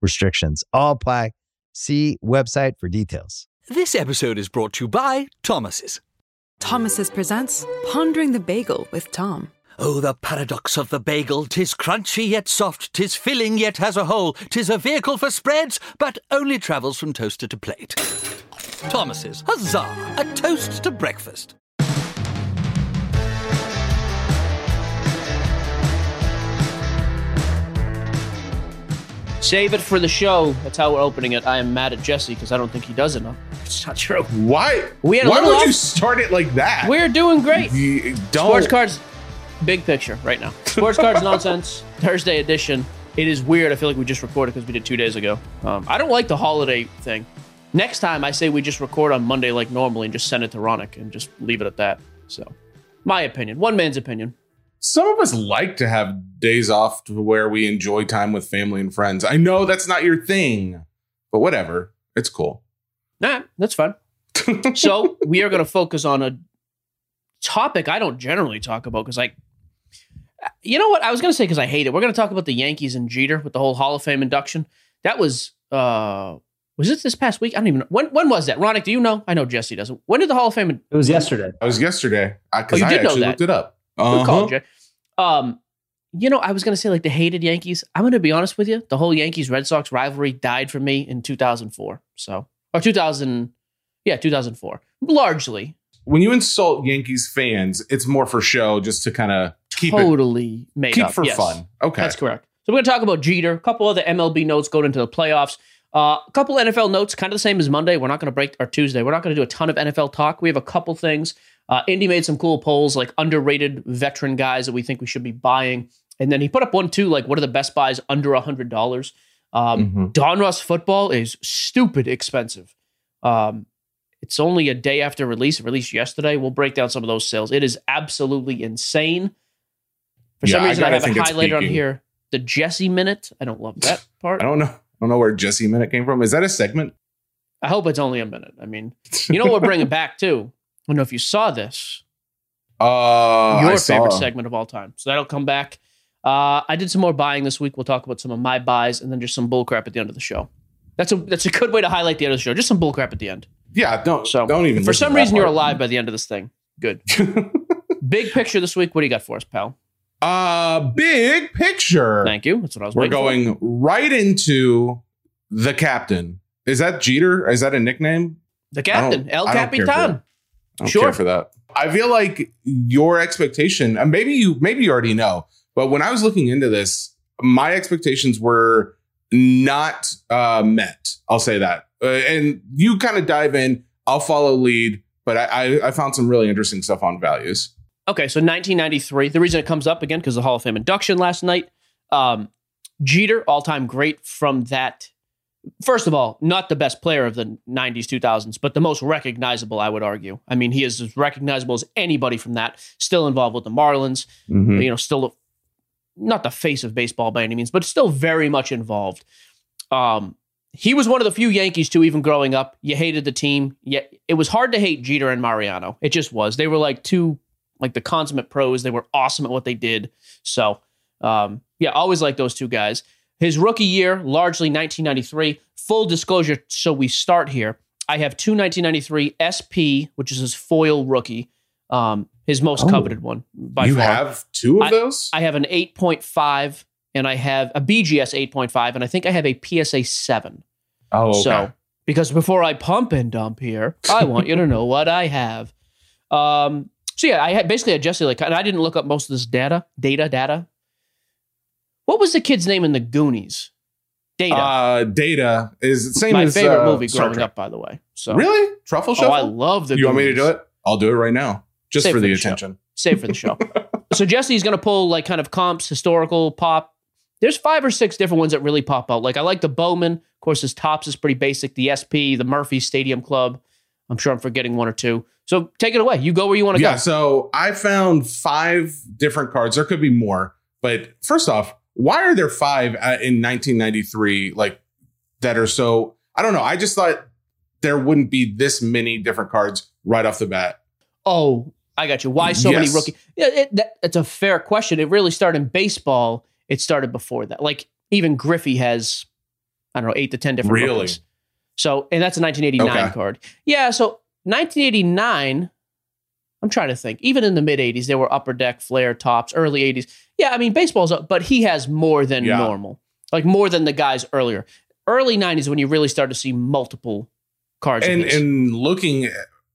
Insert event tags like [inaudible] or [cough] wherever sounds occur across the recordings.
restrictions all apply. See website for details. This episode is brought to you by Thomas's. Thomas's presents Pondering the Bagel with Tom. Oh, the paradox of the bagel! Tis crunchy yet soft, tis filling yet has a hole, tis a vehicle for spreads, but only travels from toaster to plate. Thomas's, huzzah! A toast to breakfast. Save it for the show. That's how we're opening it. I am mad at Jesse because I don't think he does enough. [laughs] It's not true. Why? We had a Why little would you start it like that? We're doing great. You don't. Sports cards, big picture right now. [laughs] Sports cards nonsense. Thursday edition. It is weird. I feel like we just recorded because we did two days ago. Um, I don't like the holiday thing. Next time, I say we just record on Monday like normally and just send it to Ronak and just leave it at that. So, my opinion, one man's opinion. Some of us like to have days off to where we enjoy time with family and friends. I know that's not your thing, but whatever. It's cool. Nah, that's fine. [laughs] so we are going to focus on a topic I don't generally talk about because, like, you know what I was going to say because I hate it. We're going to talk about the Yankees and Jeter with the whole Hall of Fame induction. That was uh was it this past week? I don't even know when. When was that? Ronak, do you know? I know Jesse doesn't. When did the Hall of Fame? It was yesterday. It was yesterday because Oh, you I did know actually that. looked it up. Good Uh-huh. call, Jay. Um, you know, I was going to say like the hated Yankees. I'm going to be honest with you. The whole Yankees Red Sox rivalry died for me in 2004. So or 2000, yeah, 2004, largely. When you insult Yankees fans, it's more for show, just to kind of keep it totally made keep up. for Yes. fun. Okay. That's correct. So we're going to talk about Jeter, a couple other MLB notes going into the playoffs, uh, a couple NFL notes, kind of the same as Monday. We're not going to break our Tuesday. We're not going to do a ton of NFL talk. We have a couple things. Uh, Indy made some cool polls, like underrated veteran guys that we think we should be buying, and then he put up one too, like what are the best buys under a hundred dollars. Um, Mhm. Donruss football is stupid expensive. Um, it's only a day after release, it released yesterday. We'll break down some of those sales. It is absolutely insane. For some Yeah, I reason, I, gotta have it highlighted on here. The Jesse minute. I don't love that [laughs] part. I don't know. I don't know where Jesse Minute came from. Is that a segment? I hope it's only a minute. I mean, you know what we're bringing back too. I don't know if you saw this. [laughs] Uh, Your I favorite saw. segment of all time. So that'll come back. Uh, I did some more buying this week. We'll talk about some of my buys and then just some bullcrap at the end of the show. That's a that's a good way to highlight the end of the show. Just some bullcrap at the end. Yeah, don't So don't even. For some reason, you're alive by the end of this thing. Good. [laughs] Big picture this week. What do you got for us, pal? Uh, big picture. Thank you. That's what I was. We're waiting for. going right into the captain. Is that Jeter? Is that a nickname? the captain, El don't- I don't care for Capitan. I Sure. care for that. I feel like your expectation, and maybe you maybe you already know, but when I was looking into this, my expectations were not uh, met. I'll say that, uh, and you kind of dive in. I'll follow lead, but I, I I found some really interesting stuff on values. Okay, so 1993. The reason it comes up again because the Hall of Fame induction last night. Um, Jeter, all time great from that. First of all, not the best player of the 90s, 2000s, but the most recognizable, I would argue. I mean, he is as recognizable as anybody from that. Still involved with the Marlins, Mhm. you know, still not the face of baseball by any means, but still very much involved. Um, he was one of the few Yankees too, even growing up. You hated the team. Yet it was hard to hate Jeter and Mariano. It just was. They were like two, like the consummate pros. They were awesome at what they did. So, um, yeah, always like those two guys. His rookie year, largely 1993. Full disclosure, so we start here. I have two 1993 SP, which is his foil rookie, um, his most Oh. coveted one by you far. have two of those. I have an 8.5 and I have a BGS 8.5 and I think I have a PSA 7. oh, okay. So, because before I pump and dump here, I want you to know what I have. Um, so yeah, I had basically had Jesse like, and I didn't look up most of this data, data, data. What was the kid's name in the Goonies? Data. uh, data is the same My as my favorite uh, movie Star growing Trek. up, by the way. So Really, truffle show? Oh, shuffle. I love the. you want me to do it? I'll do it right now, just Save for the the show. attention. Save for the show. [laughs] so Jesse's going to pull like kind of comps, historical pop, there's five or six different ones that really pop out. Like I like the Bowman. Of course, his Topps is pretty basic. The SP, the Murphy Stadium Club. I'm sure I'm forgetting one or two. So take it away. You go where you want to Yeah, go. Yeah. So I found five different cards. There could be more, but first off, why are there five uh, in 1993 like that are so? I don't know. I just thought there wouldn't be this many different cards right off the bat. Oh, I got you. Why so many rookie? Yeah, it, that, it's a fair question. It really started in baseball. It started before that. Like even Griffey has, I don't know, eight to ten different Really? rookies. So, and that's a 1989 Okay. card. Yeah. So 1989. I'm trying to think. Even in the mid 80s, there were upper deck, Fleer Topps. Early 80s. Yeah, I mean baseball's up, but he has more than Yeah. normal. Like more than the guys earlier. Early 90s when you really start to see multiple cards. and and looking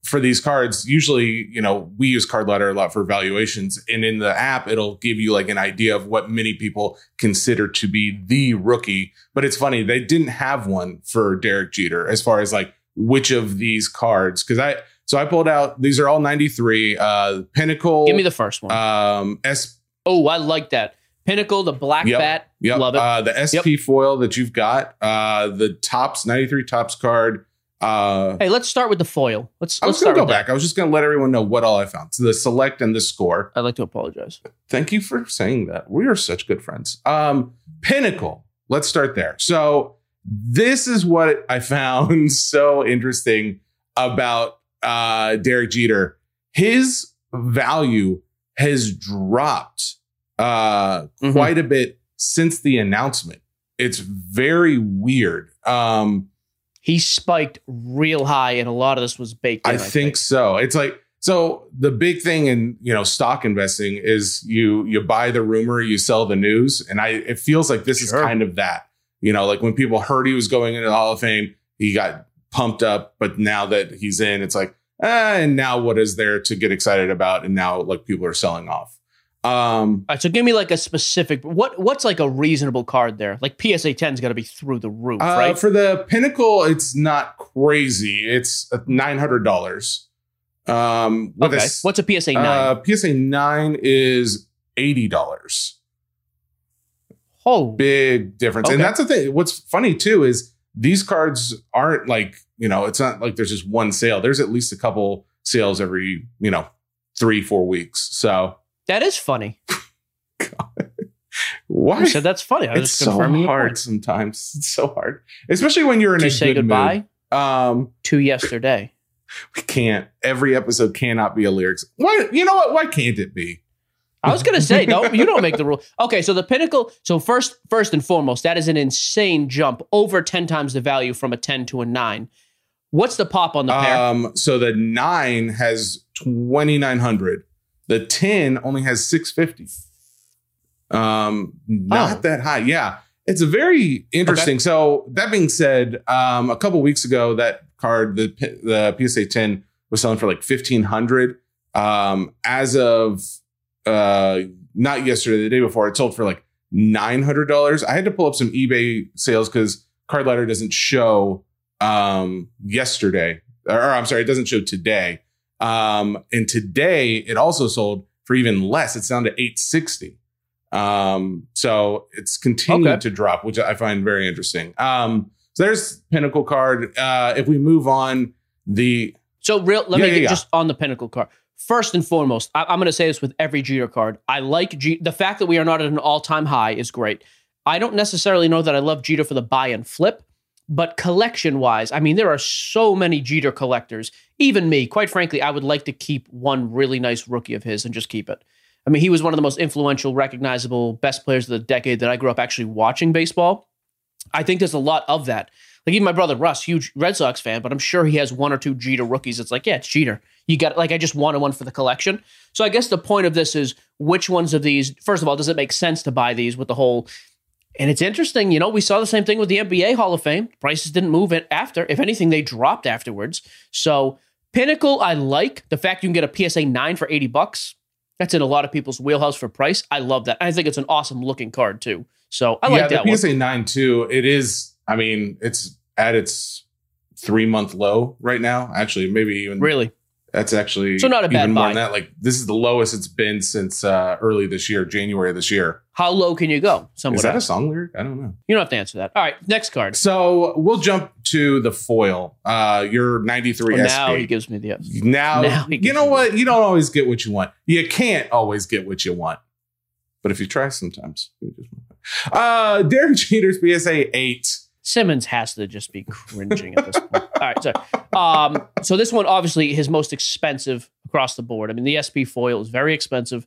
for these cards usually you know we use card ladder a lot for valuations and in the app it'll give you like an idea of what many people consider to be the rookie but it's funny they didn't have one for derek jeter as far as like which of these cards because i so i pulled out these are all 93 uh pinnacle Give me the first one. um s oh, I like that. Pinnacle, the black Yep. bat. Yep. Love it. Uh, the SP foil that you've got, uh, the Topps 93 Topps card. Uh, Hey, let's start with the foil. Let's I was going to go back. I was just going to let everyone know what all I found. So the select and the score. I'd like to apologize. Thank you for saying that. We are such good friends. Um, Pinnacle. Let's start there. So this is what I found [laughs] so interesting about uh, Derek Jeter. His value has dropped uh, Mhm. quite a bit since the announcement. It's very weird. Um, He spiked real high, and a lot of this was baked in. I think so. It's like so the big thing in you know stock investing is you you buy the rumor, you sell the news, and I it feels like this Sure. is kind of that. You know, like when people heard he was going into the Hall of Fame, he got pumped up, but now that he's in, it's like, ah, and now what is there to get excited about? And now like people are selling off. Um, All right, so give me like a specific. What what's like a reasonable card there? Like PSA 10's got to be through the roof, uh, right? for the pinnacle, it's not crazy. It's nine hundred dollars. Um, with a okay. What's a PSA nine? Uh, PSA nine is eighty dollars. oh, Big difference, and that's the thing. What's funny too is these cards aren't like you know, it's not like there's just one sale. There's at least a couple sales every you know three four weeks. So that is funny. why? I said that's funny. I was it's so hard sometimes. It's so hard, especially when you're in Did a you say good goodbye mood. Um, to yesterday? [laughs] we can't. Every episode cannot be a lyrics. Why? You know what? Why can't it be? I was gonna say no. You don't make the rule. [laughs] Okay, so the pinnacle. So first, first and foremost, that is an insane jump, over ten times the value from a ten to a nine. What's the pop on the pair? Um, so the nine has twenty nine hundred. The ten only has six fifty. Um, not Oh. that high. Yeah, it's a very interesting. So that being said, um, a couple weeks ago, that card, the the PSA ten, was selling for like fifteen hundred. Um, as of uh, not yesterday, the day before, it sold for like nine hundred dollars. I had to pull up some eBay sales because Card Ladder doesn't show um yesterday or, or I'm sorry, it doesn't show today. Um and today it also sold for even less. It's down to 860. Um so it's continued Okay. to drop, which I find very interesting. Um so there's Pinnacle card. Uh if we move on the So real, let Yeah, me yeah, get yeah. just on the pinnacle card. First and foremost, I, I'm going to say this with every Jeter card. I like G- the fact that we are not at an all-time high is great. I don't necessarily know that I love Jeter for the buy and flip, but collection-wise, I mean, there are so many Jeter collectors. Even me, quite frankly, I would like to keep one really nice rookie of his and just keep it. I mean, he was one of the most influential, recognizable, best players of the decade that I grew up actually watching baseball. I think there's a lot of that. Like even my brother Russ, huge Red Sox fan, but I'm sure he has one or two Jeter rookies. It's like, yeah, it's Jeter. You got like I just wanted one for the collection. So I guess the point of this is which ones of these, first of all, does it make sense to buy these with the whole and it's interesting, you know, we saw the same thing with the NBA Hall of Fame. Prices didn't move it after. If anything, they dropped afterwards. So Pinnacle, I like the fact you can get a PSA 9 for 80 bucks. That's in a lot of people's wheelhouse for price. I love that. I think it's an awesome looking card too. So I like that the one. PSA 9 too. It is, I mean, it's at its three month low right now. Actually, maybe even Really? That's actually So not a bad even more buy. than that. Like this is the lowest it's been since uh, early this year, January of this year. How low can you go? Someone is that a asked. song lyric? I don't know. You don't have to answer that. All right, next card. So we'll jump to the foil. Uh, your 93 Oh, SP. now he gives me the Now, Now he you gives know me- what? You don't always get what you want. You can't always get what you want. But if you try sometimes. you just- Uh, Derek Jeter's PSA 8. Simmons has to just be cringing at this point. All right, sorry. Um, so this one obviously his most expensive across the board. I mean, the SP foil is very expensive.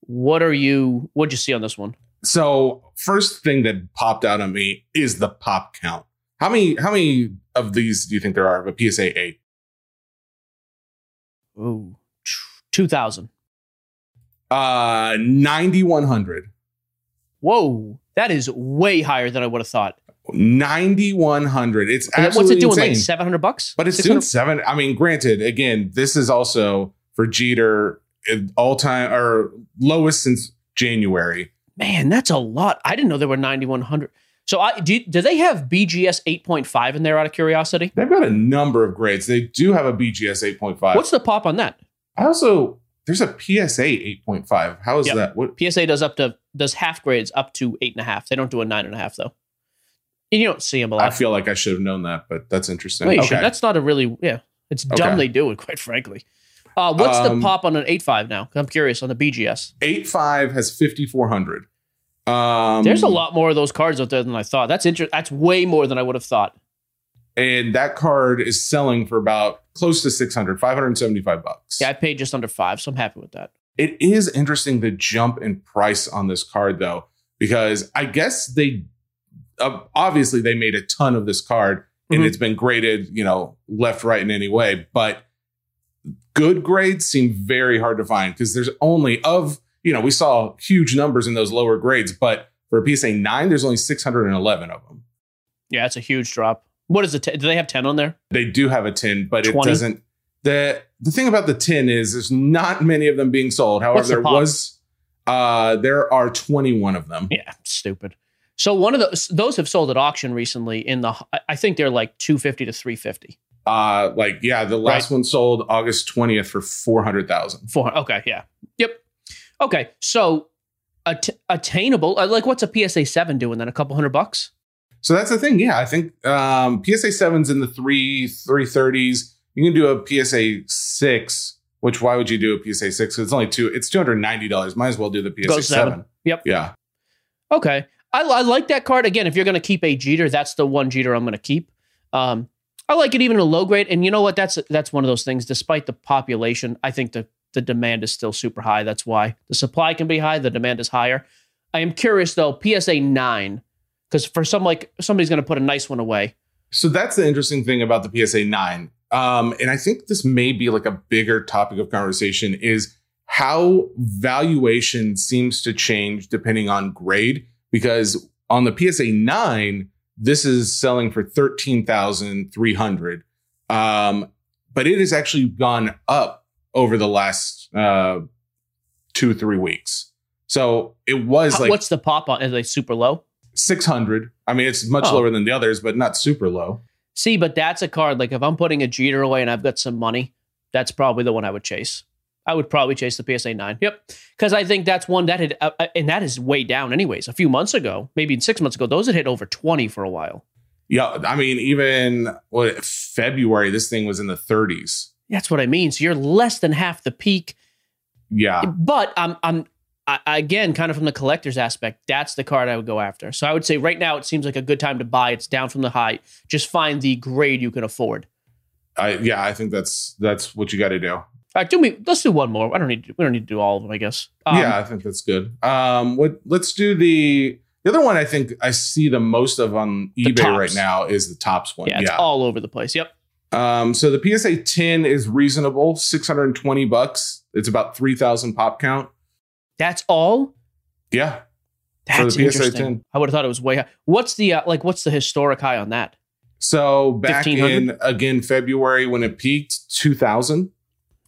What are you? What'd you see on this one? So first thing that popped out on me is the pop count. How many how many of these do you think there are of a PSA 8? Ooh, two thousand. Uh 9100. Whoa, that is way higher than I would have thought. 9100. It's absolutely What's it doing? insane. Like seven hundred bucks? But it's 600 doing seven. I mean, granted, again, this is also for Jeter eh, all time or lowest since January. Man, that's a lot. I didn't know there were ninety one hundred. So I do. Do they have BGS eight point five in there? Out of curiosity, They've got a number of grades. They do have a BGS 8.5. what's the pop on that? I also there's a PSA 8.5. How is Yep. that? What PSA does up to does half grades up to eight and a half. They don't do a nine and a half though. And you don't see them a lot. I feel like I should have known that, but that's interesting. Okay. That's not a really yeah. It's dumb Okay. they do it, quite frankly. Uh, what's Um, the pop on an eight five now? I'm curious on the BGS. 8.5 has 5400. Um There's a lot more of those cards out there than I thought. That's interesting. That's way more than I would have thought. and that card is selling for about close to 600, 575 bucks. Yeah, I paid just under five, so I'm happy with that. It is interesting the jump in price on this card though, because I guess they obviously they made a ton of this card and Mhm. it's been graded, you know, left, right, in any way. But good grades seem very hard to find because there's only of you know we saw huge numbers in those lower grades, but for a PSA nine, there's only 611 of them. Yeah, it's a huge drop. What is it? T- do they have ten on there? They do have a 10, but it 20? doesn't. the The thing about the 10 is there's not many of them being sold. However, the there pop? was. Uh, there are 21 of them. Yeah, stupid. So one of those those have sold at auction recently. In the I- think they're like two fifty to three fifty. Uh, like yeah, the last one sold August 20th for 400,000. Four. Okay, yeah, yep. Okay, so at- attainable. uh, Like, what's a PSA seven doing then? A couple hundred bucks. So that's the thing. Yeah, I think um, PSA sevens in the three three thirties. You can do a PSA six. Which why would you do a PSA six? It's only two. It's two hundred ninety dollars. Might as well do the PSA seven. Yep. Yeah. Okay. I, I like that card. Again, if you're going to keep a Jeter, that's the one Jeter I'm going to keep. Um, I like it even a low grade. And you know what? That's that's one of those things. Despite the population, I think the the demand is still super high. That's why the supply can be high, the demand is higher. I am curious though, PSA nine, because for some like somebody's going to put a nice one away. So that's the interesting thing about the PSA 9. Um, and I think this may be like a bigger topic of conversation is how valuation seems to change depending on grade. Because on the PSA 9, this is selling for 13,300. Um, but it has actually gone up over the last uh, two, three weeks. So it was How- like What's the pop on? Is they super low? 600. I mean, it's much Oh. lower than the others, but not super low. See, but that's a card. Like if I'm putting a Jeter away and I've got some money, that's probably the one I would chase. I would probably chase the PSA nine. Yep, because I think that's one that had, uh, uh, and that is way down. Anyways, a few months ago, maybe six months ago, those had hit over twenty for a while. Yeah, I mean, even what February, this thing was in the 30s. That's what I mean. So you're less than half the peak. Yeah, But I'm, I'm, I, again, kind of from the collector's aspect, that's the card I would go after. So I would say right now it seems like a good time to buy. It's down from the high. Just find the grade you can afford. I yeah, I think that's that's what you got to do. All right, do me. Let's do one more. I don't need. To, we don't need to do all of them. I guess. Um, yeah, I think that's good. Um, what? Let's do the the other one. I think I see the most of on eBay right now is the Topps one. Yeah, it's all over the place. Yep. Um, so the PSA 10 is reasonable, 620 bucks. It's about 3,000 pop count. That's all. Yeah. That's the PSA interesting. 10. I would have thought it was way high. What's the uh, like? What's the historic high on that? So back 1500? in again February when it peaked, 2,000.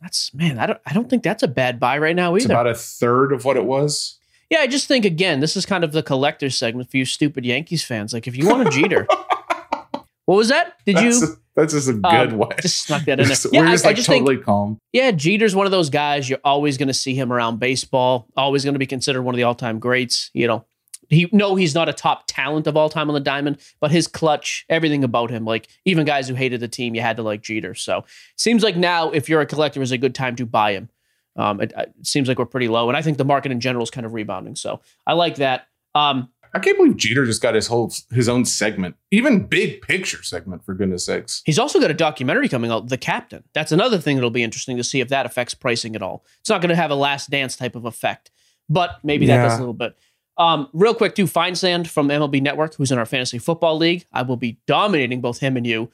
That's man. I don't. I don't think that's a bad buy right now either. It's about a third of what it was. yeah, I just think again, this is kind of the collector segment for you stupid Yankees fans. Like, if you want a Jeter, [laughs] what was that? Did That's, you? That's just a good Um, way. Just snuck that [laughs] in there. We're Yeah, I, just I like just think totally calm. Yeah, Jeter's one of those guys you're always going to see him around baseball, always going to be considered one of the all-time greats, you know. He no, he's not a top talent of all time on the diamond, but his clutch, everything about him, like even guys who hated the team, you had to like Jeter. So, seems like now if you're a collector is a good time to buy him. Um it, it seems like we're pretty low and I think the market in general is kind of rebounding. So, I like that. Um I can't believe Jeter just got his whole his own segment, even big picture segment for goodness sakes. He's also got a documentary coming out, The Captain. That's another thing that'll be interesting to see if that affects pricing at all. It's not going to have a last dance type of effect, but maybe that does a little bit. Um, real quick, too, Feinsand from MLB Network, who's in our fantasy football league. I will be dominating both him and you.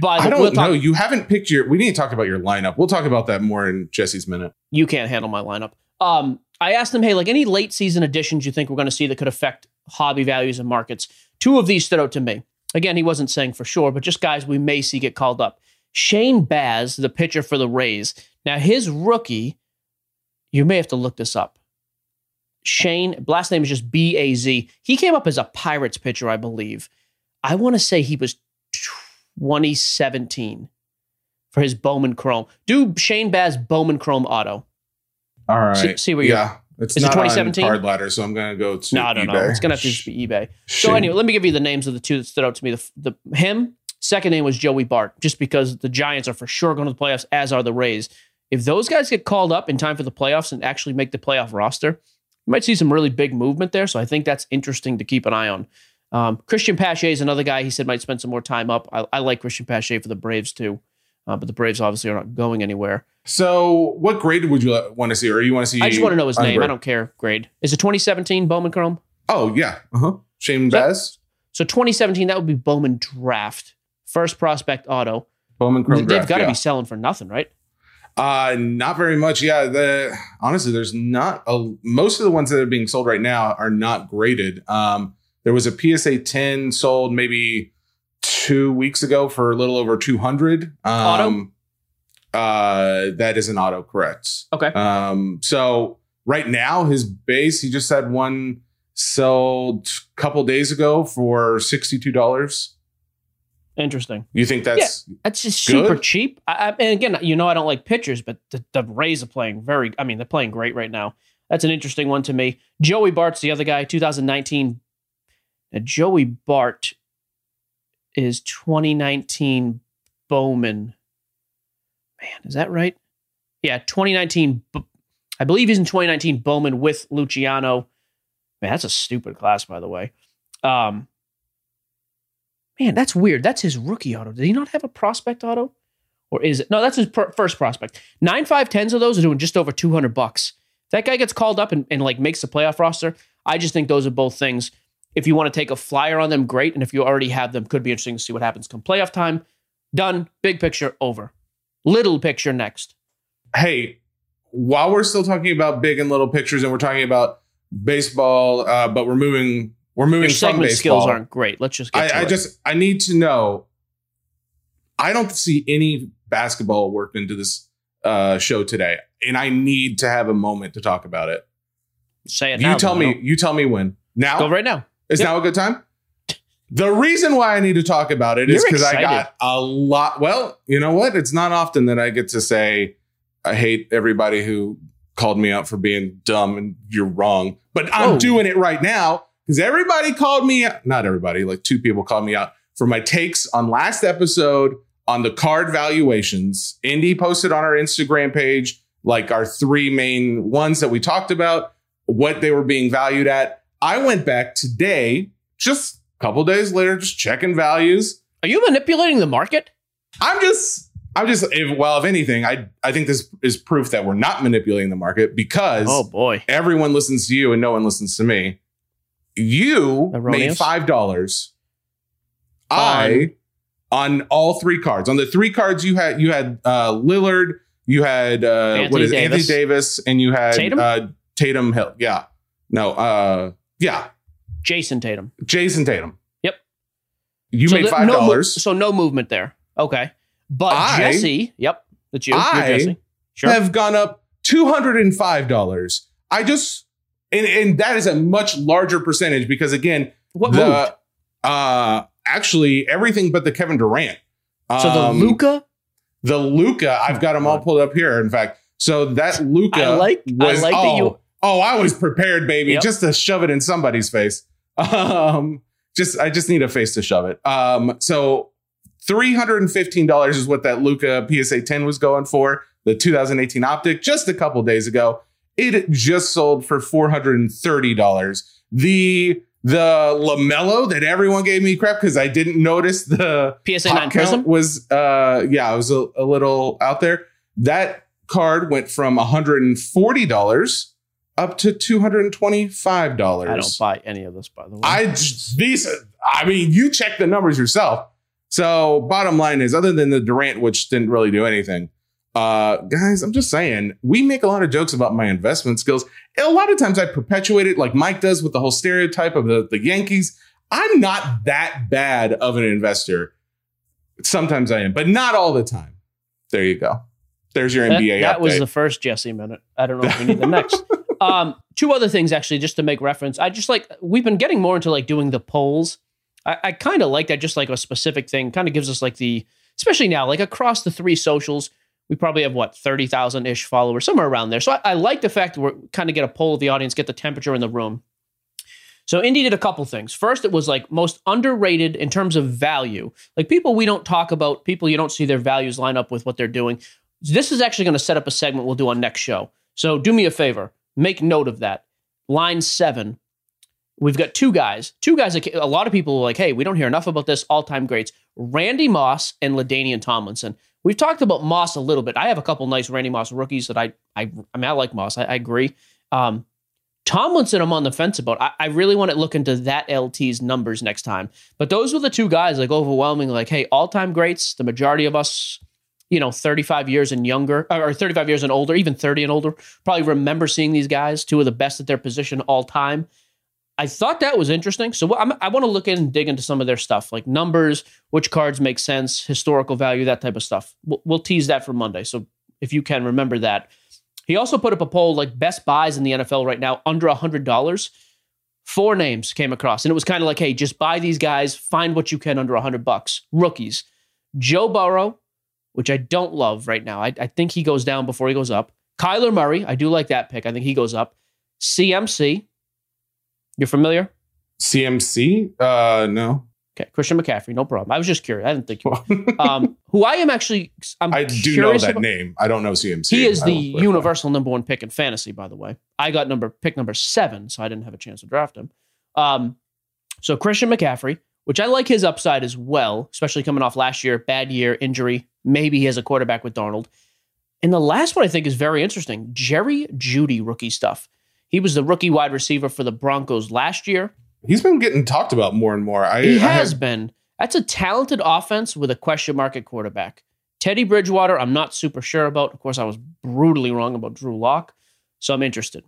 The I don't we'll talk- know. You haven't picked your. We need to talk about your lineup. We'll talk about that more in Jesse's minute. you can't handle my lineup. Um, I asked him, hey, like any late season additions you think we're going to see that could affect hobby values and markets? Two of these stood out to me. Again, he wasn't saying for sure, but just guys we may see get called up. Shane Baz, the pitcher for the Rays. Now, his rookie, you may have to look this up. Shane, last name is just B A Z. He came up as a Pirates pitcher, I believe. I want to say he was 2017 for his Bowman Chrome. Do Shane Baz Bowman Chrome auto. All right. See- see where you're- yeah. It's Is it 2017? on card ladder, so I'm gonna go to No, no, no. eBay. It's gonna have to just be eBay. So anyway, let me give you the names of the two that stood out to me. The, the him second name was Joey Bart, just because the Giants are for sure going to the playoffs, as are the Rays. If those guys get called up in time for the playoffs and actually make the playoff roster, you might see some really big movement there. So I think that's interesting to keep an eye on. Um, Cristian Pache is another guy he said might spend some more time up. I, I like Cristian Pache for the Braves too, uh, but the Braves obviously are not going anywhere. So, what grade would you want to see, or you want to see? I just want to know his name. I don't care grade. Is it 2017 Bowman Chrome? Oh yeah. Uh huh. Shane Baz, So 2017, that would be Bowman Draft. First prospect auto. Bowman Chrome They've got to yeah. be selling for nothing, right? Uh, not very much. Yeah. The honestly, there's not a most of the ones that are being sold right now are not graded. Um, there was a PSA 10 sold maybe two weeks ago for a little over 200. Um, Uh, that is an auto, correct. Okay. Um, so right now his base, he just had one sold a couple days ago for sixty-two dollars. Interesting. You think that's That's just Good. super cheap. I, I, and again, you know, I don't like pitchers, but the, the Rays are playing very, I mean, they're playing great right now. That's an interesting one to me. Joey Bart's the other guy, 2019. Now, Joey Bart is 2019 Bowman. Man, is that right? Yeah, 2019. I believe he's in 2019 Bowman with Luciano. Man, that's a stupid class, by the way. Um, man, that's weird. That's his rookie auto. Did he not have a prospect auto? Or is it? No, that's his per- first prospect. Nine five tens of those are doing just over 200 bucks. That guy gets called up and, and like makes the playoff roster, I just think those are both things. If you want to take a flyer on them, great. And if you already have them, could be interesting to see what happens come playoff time. Done. Big picture over. Little picture next. hey, while we're still talking about big and little pictures and we're talking about baseball, uh, but we're moving we're moving Your segment skills aren't great. Let's just get to I, I just I need to know. I don't see any basketball worked into this uh, show today, and I need to have a moment to talk about it. say it You now. tell me. You tell me when. Now Go right now. is Yep. now a good time. The reason why I need to talk about it is because I got a lot. Well, you know what? It's not often that I get to say I hate everybody who called me out for being dumb and you're wrong. But I'm Whoa. doing it right now because everybody called me out. Not everybody, like two people called me out for my takes on last episode on the card valuations. Indy posted on our Instagram page like our three main ones that we talked about, what they were being valued at. I went back today, just a couple days later, just checking values. Are you manipulating the market? I'm just, I'm just, if, well, if anything, I, I think this is proof that we're not manipulating the market because Oh boy. everyone listens to you and no one listens to me. You made five dollars. I on all three cards. On the three cards you had, you had uh, Lillard, you had uh, Anthony what is it, Davis. Anthony Davis, and you had Tatum? Uh, Tatum Hill. Yeah, no, uh, yeah, Jayson Tatum. Jayson Tatum. Yep. You So made the- five no mo- dollars. so no movement there. Okay. But I- Jesse, yep, that's you. You're I Jesse. Sure. have gone up two hundred and five dollars. I just and and that is a much larger percentage because again what moved? uh actually everything but the Kevin Durant So the Um, Luka, the Luka, I've got them all pulled up here. In fact, so that Luka, I like- I was, like that oh, you- Oh, I was prepared, baby, Yep. just to shove it in somebody's face. [laughs] Um, just I just need a face to shove it. Um, so three hundred and fifteen dollars is what that Luka PSA ten was going for. The 2018 optic just a couple days ago. It just sold for four hundred and thirty dollars. The the LaMelo that everyone gave me crap because I didn't notice the PSA nine Prism. was uh yeah, it was a, a little out there. That card went from $140 up to $225. I don't buy any of this, by the way. I these I mean, you check the numbers yourself. So bottom line is other than the Durant which didn't really do anything. Uh guys, I'm just saying, we make a lot of jokes about my investment skills. A lot of times I perpetuate it like Mike does with the whole stereotype of the, the Yankees. I'm not that bad of an investor. Sometimes I am, but not all the time. There you go. There's your that, NBA that was the first Jesse minute. I don't know if we need the next. [laughs] Um, two other things actually, just to make reference. I just like we've been getting more into like doing the polls. I, I kind of like that, just like a specific thing. Kind of gives us like the, especially now, like across the three socials, we probably have what thirty thousand ish followers, somewhere around there. So I, I like the fact that we're kind of get a poll of the audience, get the temperature in the room. So Indy did a couple things. First, it was like most underrated in terms of value, like people we don't talk about, people you don't see their values line up with what they're doing. This is actually going to set up a segment we'll do on next show. So do me a favor, make note of that. Line seven, we've got two guys. Two guys. A lot of people are like, "Hey, we don't hear enough about this." All-time greats: Randy Moss and LaDainian Tomlinson. We've talked about Moss a little bit. I have a couple nice Randy Moss rookies that I, I, I mean, I like Moss. I, I agree. Um, Tomlinson, I'm on the fence about. I, I really want to look into that LT's numbers next time. But those were the two guys, like overwhelming, like, hey, all-time greats. The majority of us, you know, 35 years and younger, or 35 years and older, even 30 and older, probably remember seeing these guys, two of the best at their position all time. I thought that was interesting. So I'm, I want to look in and dig into some of their stuff, like numbers, which cards make sense, historical value, that type of stuff. We'll, we'll tease that for Monday. So if you can remember that. He also put up a poll like best buys in the NFL right now under $100. Four names came across, and it was kind of like, hey, just buy these guys, find what you can under 100 bucks. Rookies. Joe Burrow, which I don't love right now. I, I think he goes down before he goes up. Kyler Murray, I do like that pick. I think he goes up. CMC, you're familiar? CMC? Uh no. Okay, Christian McCaffrey, no problem. I was just curious. I didn't think you. [laughs] um, who I am actually, I'm I do know that about- name. I don't know CMC. He is the universal number one pick in fantasy, by the way. I got number pick number seven, so I didn't have a chance to draft him. Um, so Christian McCaffrey, which I like his upside as well, especially coming off last year, bad year, injury. Maybe he has a quarterback with Darnold. And the last one I think is very interesting Jerry Jeudy rookie stuff. He was the rookie wide receiver for the Broncos last year. He's been getting talked about more and more. I, He I has have- been. That's a talented offense with a question mark at quarterback. Teddy Bridgewater, I'm not super sure about. Of course, I was brutally wrong about Drew Lock, so I'm interested.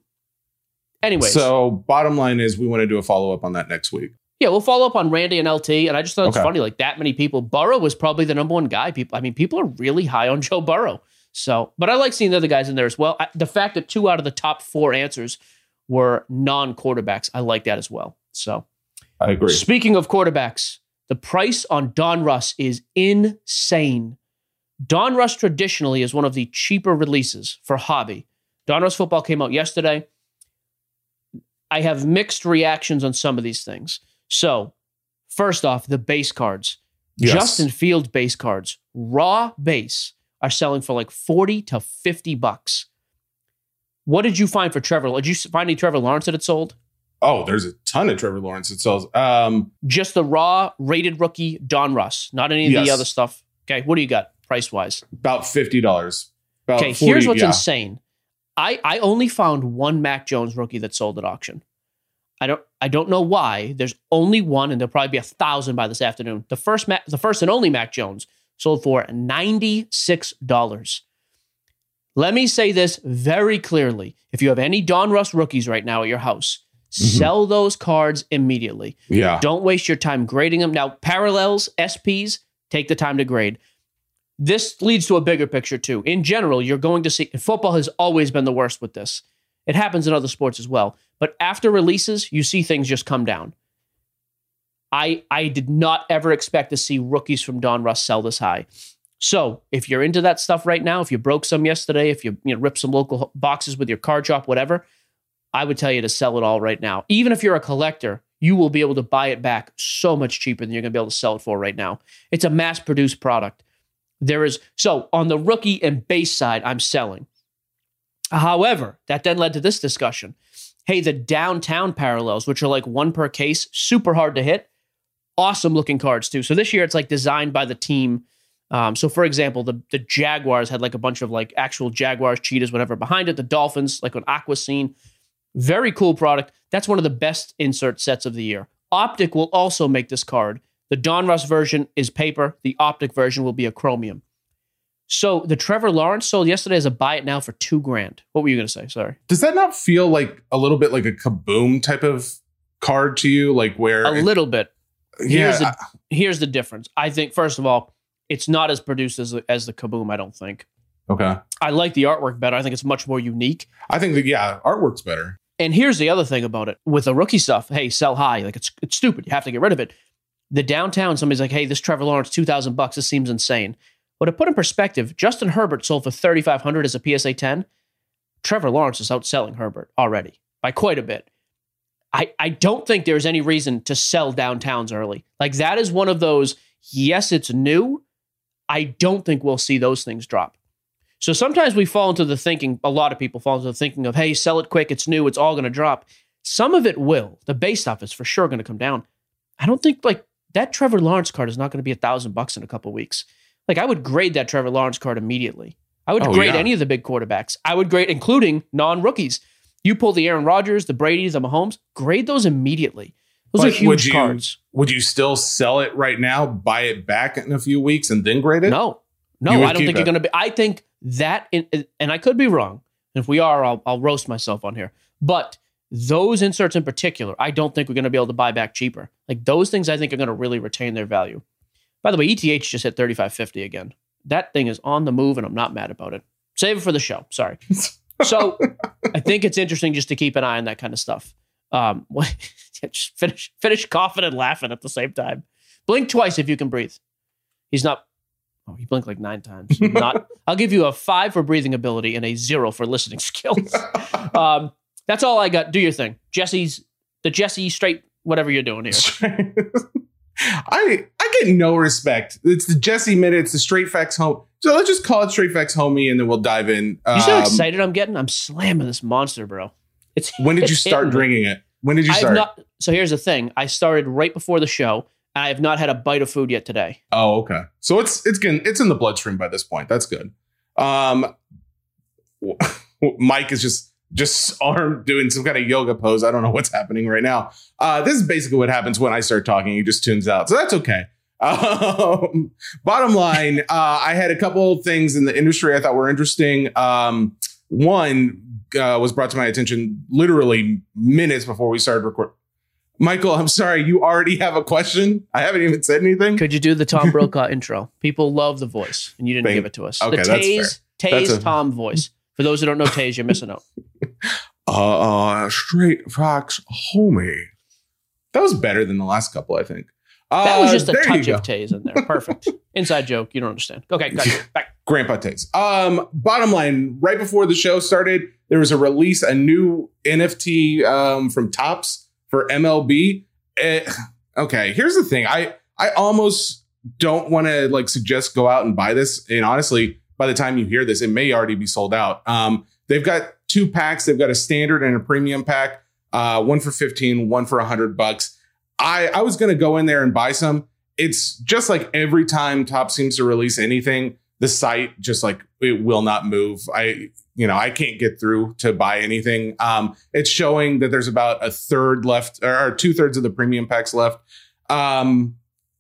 Anyways, So bottom line is we want to do a follow up on that next week. yeah, we'll follow up on Randy and LT. And I just thought it's Okay. funny, like that many people. Burrow was probably the number one guy. People, I mean, people are really high on Joe Burrow. So, but I like seeing the other guys in there as well. I, the fact that two out of the top four answers were non-quarterbacks, I like that as well. So, I agree. Speaking of quarterbacks, the price on Donruss is insane. Donruss traditionally is one of the cheaper releases for hobby. Donruss football came out yesterday. I have mixed reactions on some of these things. So, first off, the base cards. Yes. Justin Field base cards, raw base, are selling for like 40 to 50 bucks. What did you find for Trevor? Did you find any Trevor Lawrence that had sold? Oh, there's a ton of Trevor Lawrence that sells. Um, just the raw rated rookie Donruss, not any of the other stuff. Okay, what do you got price wise? about fifty dollars. Okay, 40, here's what's yeah. insane. I I only found one Mac Jones rookie that sold at auction. I don't I don't know why. There's only one, and there'll probably be a thousand by this afternoon. The first Mac, the first and only Mac Jones sold for ninety six dollars. Let me say this very clearly: if you have any Donruss rookies right now at your house, Mm-hmm. sell those cards immediately. Yeah. Don't waste your time grading them. Now, parallels, SPs, take the time to grade. This leads to a bigger picture, too. In general, you're going to see football has always been the worst with this. It happens in other sports as well. But after releases, you see things just come down. I I did not ever expect to see rookies from Donruss sell this high. So if you're into that stuff right now, if you broke some yesterday, if you you know ripped some local boxes with your card shop, whatever, I would tell you to sell it all right now. Even if you're a collector, you will be able to buy it back so much cheaper than you're going to be able to sell it for right now. It's a mass produced product. There is so on the rookie and base side, I'm selling. However, that then led to this discussion. Hey, the downtown parallels, which are like one per case, super hard to hit. Awesome looking cards too. So this year it's like designed by the team. Um, so for example, the the Jaguars had like a bunch of like actual Jaguars, cheetahs, whatever behind it. The Dolphins, like an aqua scene. Very cool product. That's one of the best insert sets of the year. Optic will also make this card. The Donruss version is paper. The Optic version will be a chromium. So the Trevor Lawrence sold yesterday as a buy it now for two grand. What were you going to say? Sorry. Does that not feel like a little bit like a kaboom type of card to you? Like where A little bit. Here's yeah, the here's the difference. I think first of all, it's not as produced as as the Kaboom. I don't think. okay. I like the artwork better. I think it's much more unique. I think that yeah, artwork's better. And here's the other thing about it with the rookie stuff. Hey, sell high. Like it's it's stupid. You have to get rid of it. The downtown, somebody's like, hey, this Trevor Lawrence, two thousand bucks. This seems insane. But to put in perspective, Justin Herbert sold for thirty five hundred as a PSA ten. Trevor Lawrence is outselling Herbert already by quite a bit. I, I don't think there's any reason to sell downtowns early. Like that is one of those, yes, it's new. I don't think we'll see those things drop. So sometimes we fall into the thinking, a lot of people fall into the thinking of, hey, sell it quick, it's new, it's all going to drop. Some of it will. The base stuff is for sure going to come down. I don't think like that Trevor Lawrence card is not going to be a thousand bucks in a couple weeks. Like I would grade that Trevor Lawrence card immediately. I would Oh, grade yeah. any of the big quarterbacks. I would grade, including non rookies. You pull the Aaron Rodgers, the Brady's, the Mahomes, grade those immediately. Those are But would huge you- cards. Would you still sell it right now, buy it back in a few weeks, and then grade it? No, no, I don't think you're going to be. I think that, in, and I could be wrong. If we are, I'll, I'll roast myself on here. But those inserts in particular, I don't think we're going to be able to buy back cheaper. Like those things, I think are going to really retain their value. By the way, ETH just hit 3550 again. That thing is on the move, and I'm not mad about it. Save it for the show. Sorry. [laughs] So I think it's interesting just to keep an eye on that kind of stuff. Um, [laughs] just finish finish coughing and laughing at the same time. Blink twice if you can breathe. He's not. Oh, he blinked like nine times. [laughs] Not. I'll give you a five for breathing ability and a zero for listening [laughs] skills. Um, that's all I got. Do your thing, Jesse's the Jesse straight whatever you're doing here. [laughs] I I get no respect. It's the Jesse minute. It's the straight facts home. So let's just call it straight facts homie, and then we'll dive in. You see how Um, excited I'm getting? I'm slamming this monster, bro. It's [laughs] When did you start drinking it? When did you start? not. So here's the thing. I started right before the show, and I have not had a bite of food yet today. oh, okay. So it's it's getting it's in the bloodstream by this point. That's good. Um, [laughs] Mike is just just [laughs] arm doing some kind of yoga pose. I don't know what's happening right now. Uh, this is basically what happens when I start talking. He just tunes out, so that's okay. [laughs] Um, bottom line, uh, I had a couple things in the industry I thought were interesting. Um, one uh, was brought to my attention literally minutes before we started recording. Michael, I'm sorry, you already have a question. I haven't even said anything. Could you do the Tom [laughs] Brokaw intro? People love the voice, and you didn't Thank- give it to us. okay, the that's Taze, That's Taze a- Tom voice. For those who don't know Taze, you're missing out. [laughs] Uh, straight facts, homie. That was better than the last couple, I think. That was Uh, just a touch of Taze in there. Perfect. [laughs] Inside joke. You don't understand. Okay. Back. Grandpa Taste. Um, bottom line, right before the show started, there was a release, a new NFT um, from Topps for MLB. Eh, okay, here's the thing. I I almost don't want to like suggest go out and buy this. And honestly, by the time you hear this, it may already be sold out. Um, they've got two packs. They've got a standard and a premium pack. Uh, one for 15, one for 100 bucks. I I was gonna go in there and buy some. It's just like every time Top seems to release anything, the site just like it will not move. I you know I can't get through to buy anything. Um, it's showing that there's about a third left or two thirds of the premium packs left. Um,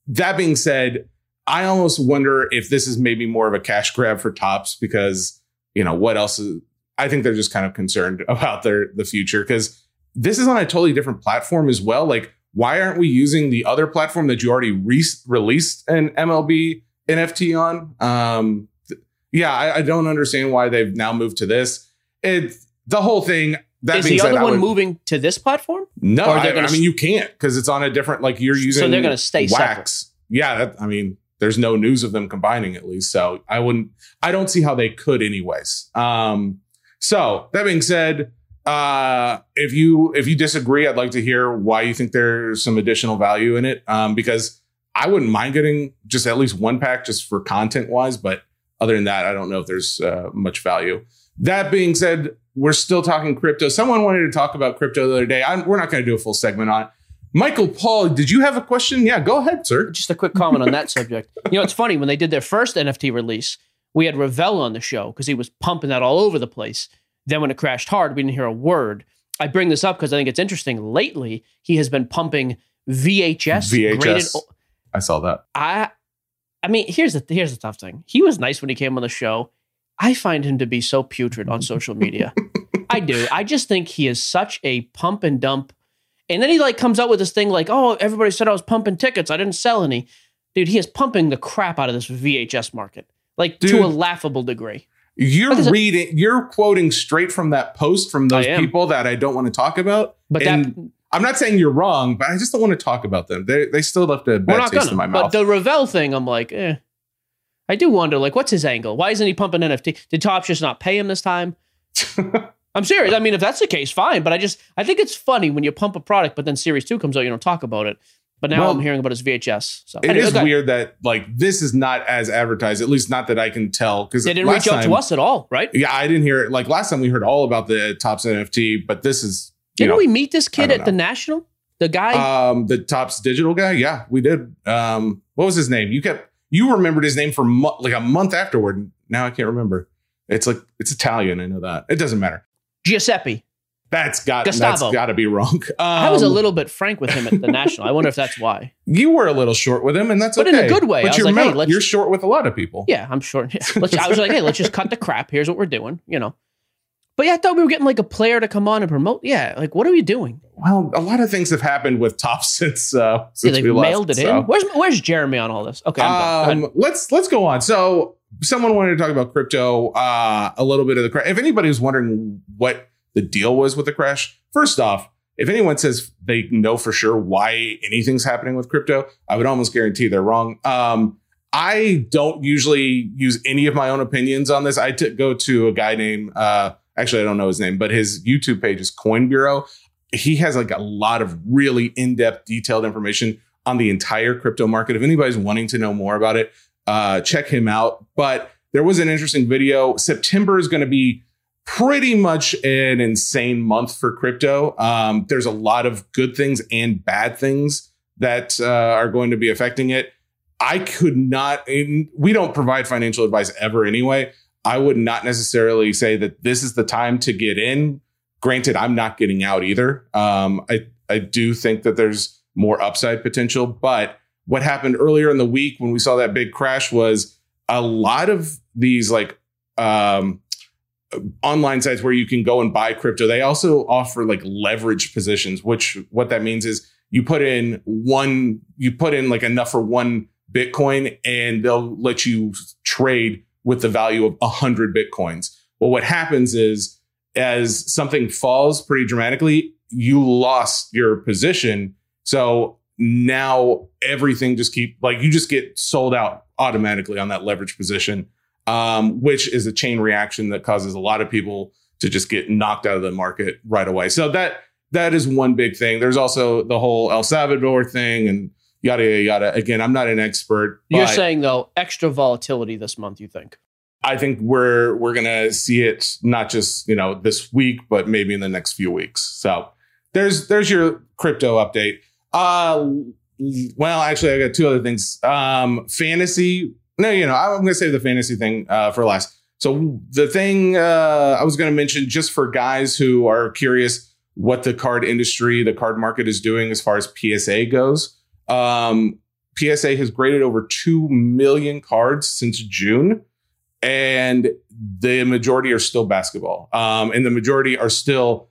that being said, I almost wonder if this is maybe more of a cash grab for Topps because you know what else is. I think they're just kind of concerned [laughs] about their the future because this is on a totally different platform as well. Like, why aren't we using the other platform that you already re- released an MLB NFT on? Um, th- yeah, I, I don't understand why they've now moved to this. It the whole thing. that Is the other one would- moving to this platform? No, I, I mean you can't because it's on a different like you're using. So they're gonna stay wax. Yeah, that, I mean, there's no news of them combining at least, so I wouldn't. I don't see how they could, anyways. Um, so that being said, uh, if you if you disagree, I'd like to hear why you think there's some additional value in it. Um, because I wouldn't mind getting just at least one pack just for content wise, but other than that, I don't know if there's uh, much value. That being said, we're still talking crypto. Someone wanted to talk about crypto the other day. I'm, we're not going to do a full segment on it. Michael Paul, did you have a question? Yeah, go ahead, sir. Just a quick comment on that subject. You know, it's funny when they did their first NFT release, we had Ravel on the show because he was pumping that all over the place. Then when it crashed hard, we didn't hear a word. I bring this up because I think it's interesting. Lately, he has been pumping VHS. graded VHS. o- I saw that. I, I mean, here's the here's the tough thing. He was nice when he came on the show. I find him to be so putrid on social media. [laughs] I do. I just think he is such a pump and dump. And then he like comes out with this thing like, "Oh, everybody said I was pumping tickets. I didn't sell any." Dude, he is pumping the crap out of this VHS market, like to a laughable degree. You're Like reading, you're quoting straight from that post from those people that I don't want to talk about. But And that I'm not saying you're wrong, but I just don't want to talk about them. They they still left a bad taste gonna. in my mouth. But the Ravel thing, I'm like, eh. I do wonder, like, what's his angle? Why isn't he pumping NFT? Did Topps just not pay him this time? [laughs] I'm serious. I mean, if that's the case, fine. But I just I think it's funny when you pump a product, but then Series Two comes out, you don't talk about it. But now Well, I'm hearing about his VHS. So It anyway, is weird that like this is not as advertised, at least not that I can tell. Because They didn't reach out to us at all, right? Yeah, I didn't hear it. Like last time we heard all about the Topps NFT, but this is you Didn't know, we meet this kid at the. National? The guy. um the Topps digital guy. Yeah, we did. Um, what was his name? You kept you remembered his name for mo- like a month afterward. Now I can't remember. It's like it's Italian. I know that. It doesn't matter. Giuseppe. That's got Gustavo. that's got to be wrong. Um, I was a little bit frank with him at the National. I wonder if that's why. [laughs] You were a little short with him, and that's But in a good way. I But was you're, like, hey, mount- let's- you're short with a lot of people. Yeah, I'm short. [laughs] Let's, I was like, hey, let's just cut the crap. Here's what we're doing, you know. But yeah, I thought we were getting like a player to come on and promote. Yeah, like what are we doing? Well, a lot of things have happened with Top [laughs] since uh, Yeah, since they we left, mailed it so. in. Where's where's Jeremy on all this? Okay. Um, let's let's go on. So someone wanted to talk about crypto, uh, a little bit of the crash. If anybody was wondering what the deal was with the crash, first off, if anyone says they know for sure why anything's happening with crypto, I would almost guarantee they're wrong. Um, I don't usually use any of my own opinions on this. I t- go to a guy named, uh, actually, I don't know his name, but his YouTube page is Coin Bureau. He has like a lot of really in depth, detailed information on the entire crypto market. If anybody's wanting to know more about it, uh, check him out. But there was an interesting video. September is going to be pretty much an insane month for crypto. Um, there's a lot of good things and bad things that uh, are going to be affecting it. I could not, we don't provide financial advice ever anyway. I would not necessarily say that this is the time to get in. Granted, I'm not getting out either. Um, I, I do think that there's more upside potential, but what happened earlier in the week when we saw that big crash was a lot of these like um, online sites where you can go and buy crypto. They also offer like leverage positions, which what that means is you put in one, you put in like enough for one Bitcoin and they'll let you trade with the value of a hundred Bitcoins. Well, what happens is as something falls pretty dramatically, you lost your position. So now everything just keep like you just get sold out automatically on that leverage position, um, which is a chain reaction that causes a lot of people to just get knocked out of the market right away. So that that is one big thing. There's also the whole El Salvador thing and yada yada yada. Again, I'm not an expert. You're saying though extra volatility this month. You think? I think we're we're gonna see it not just you know this week, but maybe in the next few weeks. So there's there's your crypto update. Uh, well, actually, I got two other things. Um, fantasy. No, you know, I'm gonna save the fantasy thing uh, for last. So the thing uh, I was gonna mention, just for guys who are curious what the card industry, the card market is doing as far as PSA goes. Um, PSA has graded over two million cards since June and the majority are still basketball. Um, and the majority are still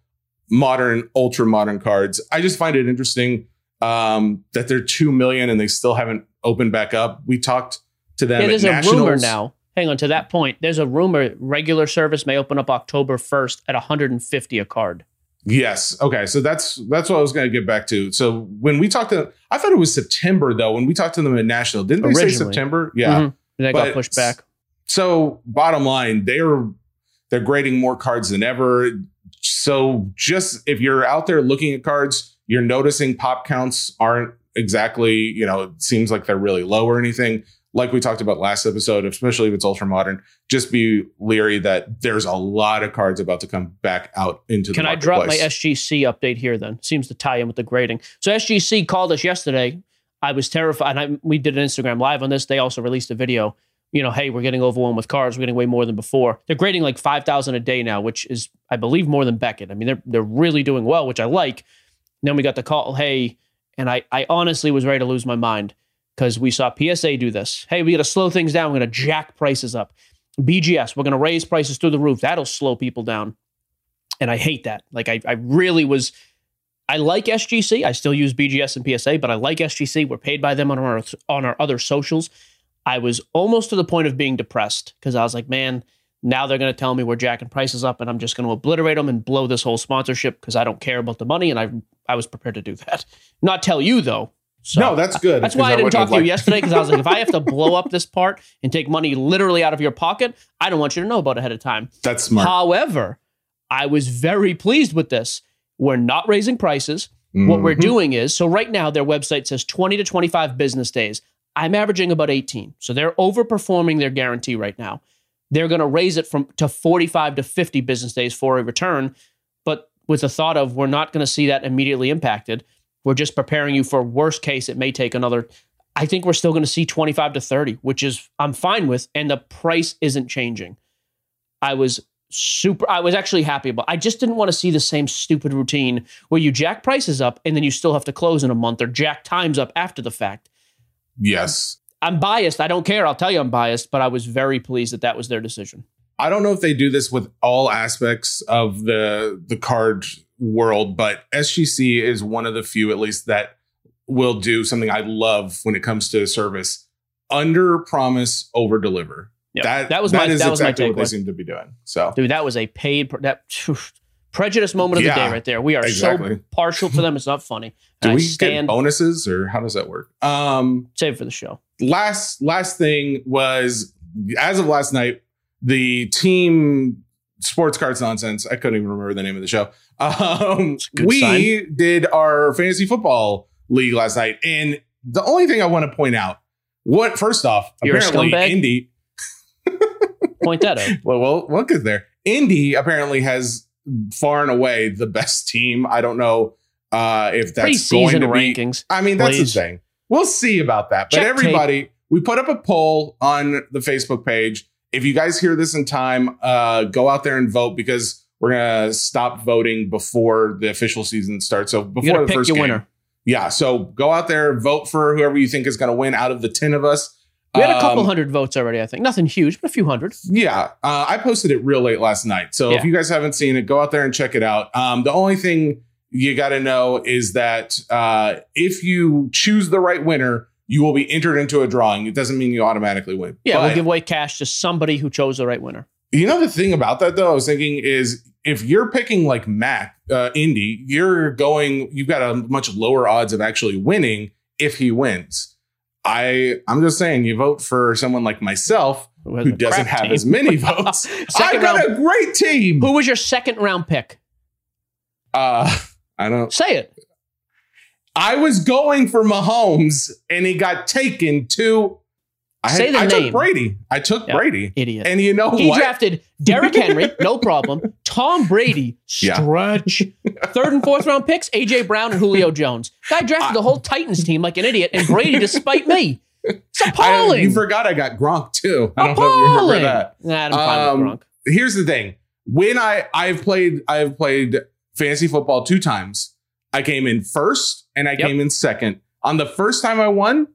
modern, ultra modern cards. I just find it interesting um, that they're two million and they still haven't opened back up. We talked to them. Yeah, there's a Nationals. rumor now. Hang on to that point. There's a rumor regular service may open up October 1st at 150 a card. Yes. Okay. So that's that's what I was going to get back to. So when we talked to, I thought it was September though. When we talked to them at National, didn't they say September? Yeah. Mhm. And that got But- pushed back. So bottom line, they're they're grading more cards than ever. So just if you're out there looking at cards, you're noticing pop counts aren't exactly, you know, it seems like they're really low or anything. Like we talked about last episode, especially if it's ultra modern, just be leery that there's a lot of cards about to come back out into Can the Can I drop my. SGC update here then? Seems to tie in with the grading. So SGC called us yesterday. I was terrified. And I, we did an Instagram live on this. They also released a video. You know, hey, we're getting overwhelmed with cards. We're getting way more than before. They're grading like five thousand a day now, which is, I believe, more than Beckett. I mean, they're they're really doing well, which I like. Then we got the call, hey, and I I honestly was ready to lose my mind because we saw PSA do this. Hey, we got to slow things down. We're going to jack prices up. BGS, we're going to raise prices through the roof. That'll slow people down and I hate that. Like I, I really was. I like SGC. I still use BGS and PSA, but I like SGC. We're paid by them on our on our other socials. I was almost to the point of being depressed because I was like, man, now they're going to tell me we're jacking prices up, and I'm just going to obliterate them and blow this whole sponsorship because I don't care about the money, and I I was prepared to do that. Not tell you though. So no, that's good. that's why I because didn't talk to you liked- yesterday because I was like, if I have to [laughs] blow up this part and take money literally out of your pocket, I don't want you to know about it ahead of time. That's smart. However, I was very pleased with this. We're not raising prices. What we're Mhm. doing is so right now their website says 20 to 25 business days. I'm averaging about 18. So they're overperforming their guarantee right now. They're going to raise it from to 45 to 50 business days for a return, with the thought of we're not going to see that immediately impacted. We're just preparing you for worst case it may take another I think we're still going to see 25 to 30, which is I'm fine with and the price isn't changing. I was super I was actually happy about. I just didn't want to see the same stupid routine where you jack prices up and then you still have to close in a month or jack times up after the fact. yes. I'm biased. I don't care. I'll tell you I'm biased, but I was very pleased that that was their decision. I don't know if they do this with all aspects of the the card world, but SGC is one of the few, at least, that will do something I love when it comes to service: under promise, over deliver. Yeah, That that was my is that was my exactly what they seem to be doing. So Dude, that was a paid that prejudice moment of the day right there. We are exactly. so partial to them. It's not funny. [laughs] do I we get bonuses or how does that work? Um, save for the show. last last thing was as of last night, the team sports cards nonsense. I couldn't even remember the name of the show. [laughs] Um, we did our fantasy football league last night, and the only thing I want to point out, what first off, You're apparently? Indy. [laughs] Point that out. [laughs] Well, well, we'll get there. Indy apparently has far and away the best team. I don't know uh, if that's going Preseason to be rankings. I mean, that's Please. the thing. We'll see about that. But Check everybody, we put up a poll on the Facebook page. If you guys hear this in time, uh, go out there and vote because we're gonna stop voting before the official season starts. So before the first game. winner. Yeah. So go out there, vote for whoever you think is gonna win out of the ten of us. We had a couple Um, hundred votes already, I think. Nothing huge, but a few hundred. yeah, uh, I posted it real late last night. So Yeah. if you guys haven't seen it, go out there and check it out. Um, the only thing you got to know is that uh, if you choose the right winner, you will be entered into a drawing. It doesn't mean you automatically win. Yeah, But we'll give away cash to somebody who chose the right winner. you know the thing about that though, I was thinking is if you're picking like Mac uh, Indy, you're going. You've got a much lower odds of actually winning if he wins. I I'm just saying, you vote for someone like myself has who doesn't have team. as many [laughs] votes. I got round. a great team. Who was your second round pick? Uh, I don't. Say it. I was going for Mahomes, and he got taken to. I, Say the I name. took Brady. I took Yep. Brady, Idiot. and you know he what? drafted Derrick Henry, no problem. Tom Brady, Yeah. stretch. Third and fourth round picks, AJ Brown and Julio Jones. Guy drafted the whole Titans team like an idiot, and Brady despite me. It's [laughs] I, appalling. you forgot I got Gronk too. I don't know if you remember appalling. that. Nah, I'm fine Um, with Gronk. Here's the thing: when I I've played I've played fantasy football two times. I came in first, and I Yep. came in second. On the first time I won,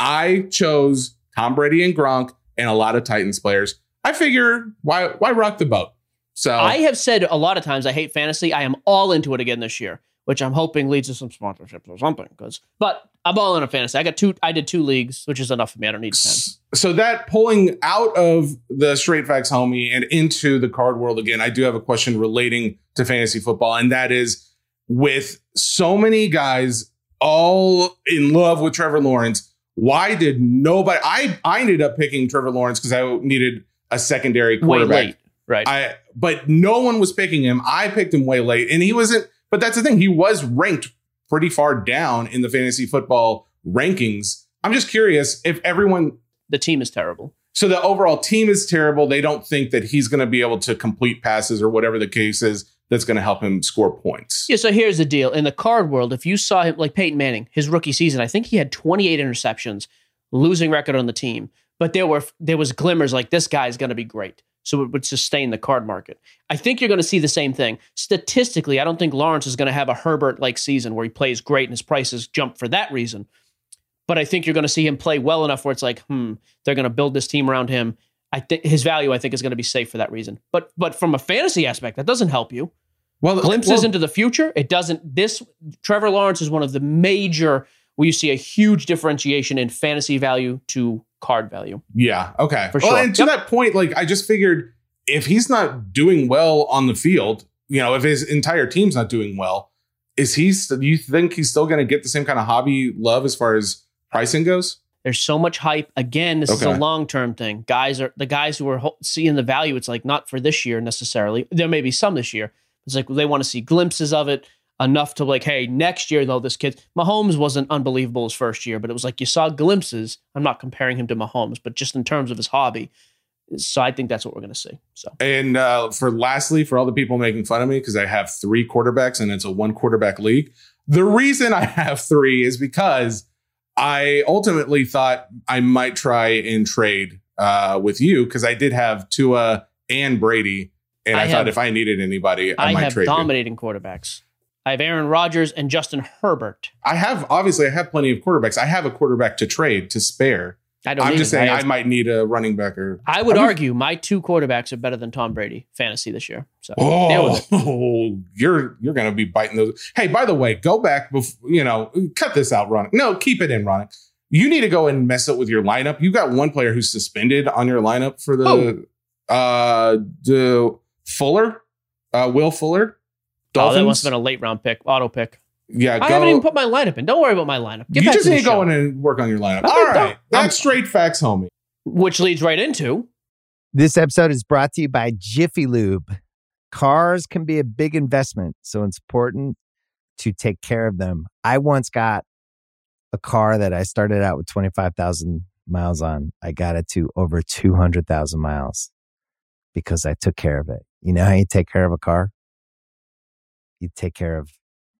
I chose Tom Brady and Gronk and a lot of Titans players. I figure why why rock the boat? So I have said a lot of times I hate fantasy. I am all into it again this year. which I'm hoping leads to some sponsorships or something. Because, but I'm all in a fantasy. I got two. I did two leagues, which is enough for me. I don't need ten. So that pulling out of the straight facts homie and into the card world again, I do have a question relating to fantasy football, and that is with so many guys all in love with Trevor Lawrence. Why did nobody? I I ended up picking Trevor Lawrence because I needed a secondary Way quarterback. late, right? I but no one was picking him. I picked him way late, and he wasn't. But that's the thing; he was ranked pretty far down in the fantasy football rankings. I'm just curious if everyone. the team is terrible. So the overall team is terrible. They don't think that he's going to be able to complete passes or whatever the case is that's going to help him score points. Yeah, so here's the deal. In the card world, if you saw him like Peyton Manning, his rookie season, I think he had 28 interceptions, losing record on the team. But there were there was glimmers like this guy's going to be great. So it would sustain the card market. I think you're going to see the same thing. Statistically, I don't think Lawrence is going to have a Herbert like season where he plays great and his prices jump for that reason. But I think you're going to see him play well enough where it's like, hmm, they're going to build this team around him. I think his value, I think, is going to be safe for that reason. But but from a fantasy aspect, that doesn't help you Well, uh, glimpses well, into the future. It doesn't. This Trevor Lawrence is one of the major where you see a huge differentiation in fantasy value to card value. Yeah. Okay. For well, sure. and to Yep. that point, like I just figured if he's not doing well on the field, you know, if his entire team's not doing well, is he? Do you think he's still going to get the same kind of hobby love as far as pricing goes? There's so much hype. Again, this is a long term thing. Guys are the guys who are seeing the value. It's like not for this year necessarily. There may be some this year. It's like they want to see glimpses of it enough to like, hey, next year though, this kid Mahomes wasn't unbelievable his first year, but it was like you saw glimpses. I'm not comparing him to Mahomes, but just in terms of his hobby. So I think that's what we're going to see. So And uh, for lastly, for all the people making fun of me because I have three quarterbacks and it's a one quarterback league. The reason I have three is because I ultimately thought I might try and trade uh, with you because I did have Tua and Brady, and I, I thought if I needed anybody, I, I, might have trade. you. dominating quarterbacks. I have Aaron Rodgers and Justin Herbert. I have obviously I have plenty of quarterbacks. I have a quarterback to trade to spare. I don't. I'm just saying I, I, might need a running back or. I would I'm just- argue my two quarterbacks are better than Tom Brady fantasy this year. So. Oh, [laughs] you're you're gonna be biting those. Hey, by the way, go back. Before, you know, cut this out, Ronnie. No, keep it in, Ronnie. You need to go and mess up with your lineup. You got one player who's suspended on your lineup for the uh the Fuller, uh Will Fuller. Oh, Dolphins. that must have been a late round pick, auto pick. Yeah, I go- haven't even put my lineup in. Don't worry about my lineup. Get you back just to need to go in and work on your lineup. Okay, All don't- right, that's I'm- straight facts, homie. Which leads right into This episode is brought to you by Jiffy Lube. Cars can be a big investment, so it's important to take care of them. I once got a car that I started out with 25,000 miles on. I got it to over 200,000 miles because I took care of it. You know how you take care of a car? You take care of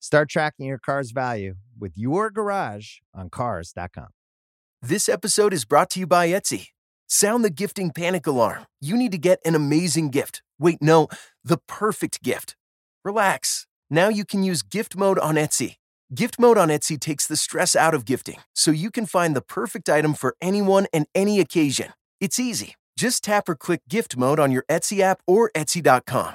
Start tracking your car's value with your garage on Cars.com. This episode is brought to you by Etsy. Sound the gifting panic alarm. You need to get an amazing gift. Wait, no, the perfect gift. Relax. Now you can use gift mode on Etsy. Gift mode on Etsy takes the stress out of gifting, so you can find the perfect item for anyone and any occasion. It's easy. Just tap or click gift mode on your Etsy app or Etsy.com.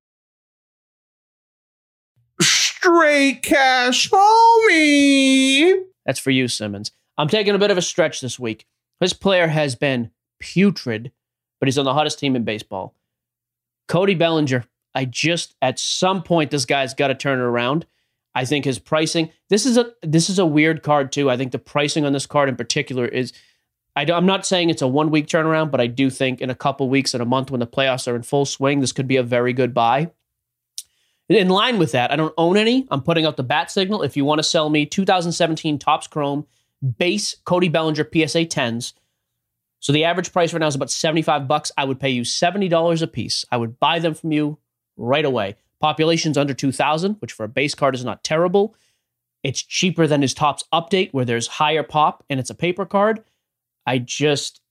Straight cash, homie. That's for you, Simmons. I'm taking a bit of a stretch this week. This player has been putrid, but he's on the hottest team in baseball. Cody Bellinger. I just at some point this guy's got to turn it around. I think his pricing. This is a this is a weird card too. I think the pricing on this card in particular is. I am not saying it's a one week turnaround, but I do think in a couple weeks, in a month when the playoffs are in full swing, this could be a very good buy. In line with that, I don't own any. I'm putting out the bat signal. If you want to sell me 2017 Topps Chrome base Cody Bellinger PSA 10s, so the average price right now is about 75 bucks. I would pay you $70 a piece. I would buy them from you right away. Population's under 2,000, which for a base card is not terrible. It's cheaper than his Topps update, where there's higher pop and it's a paper card. I just,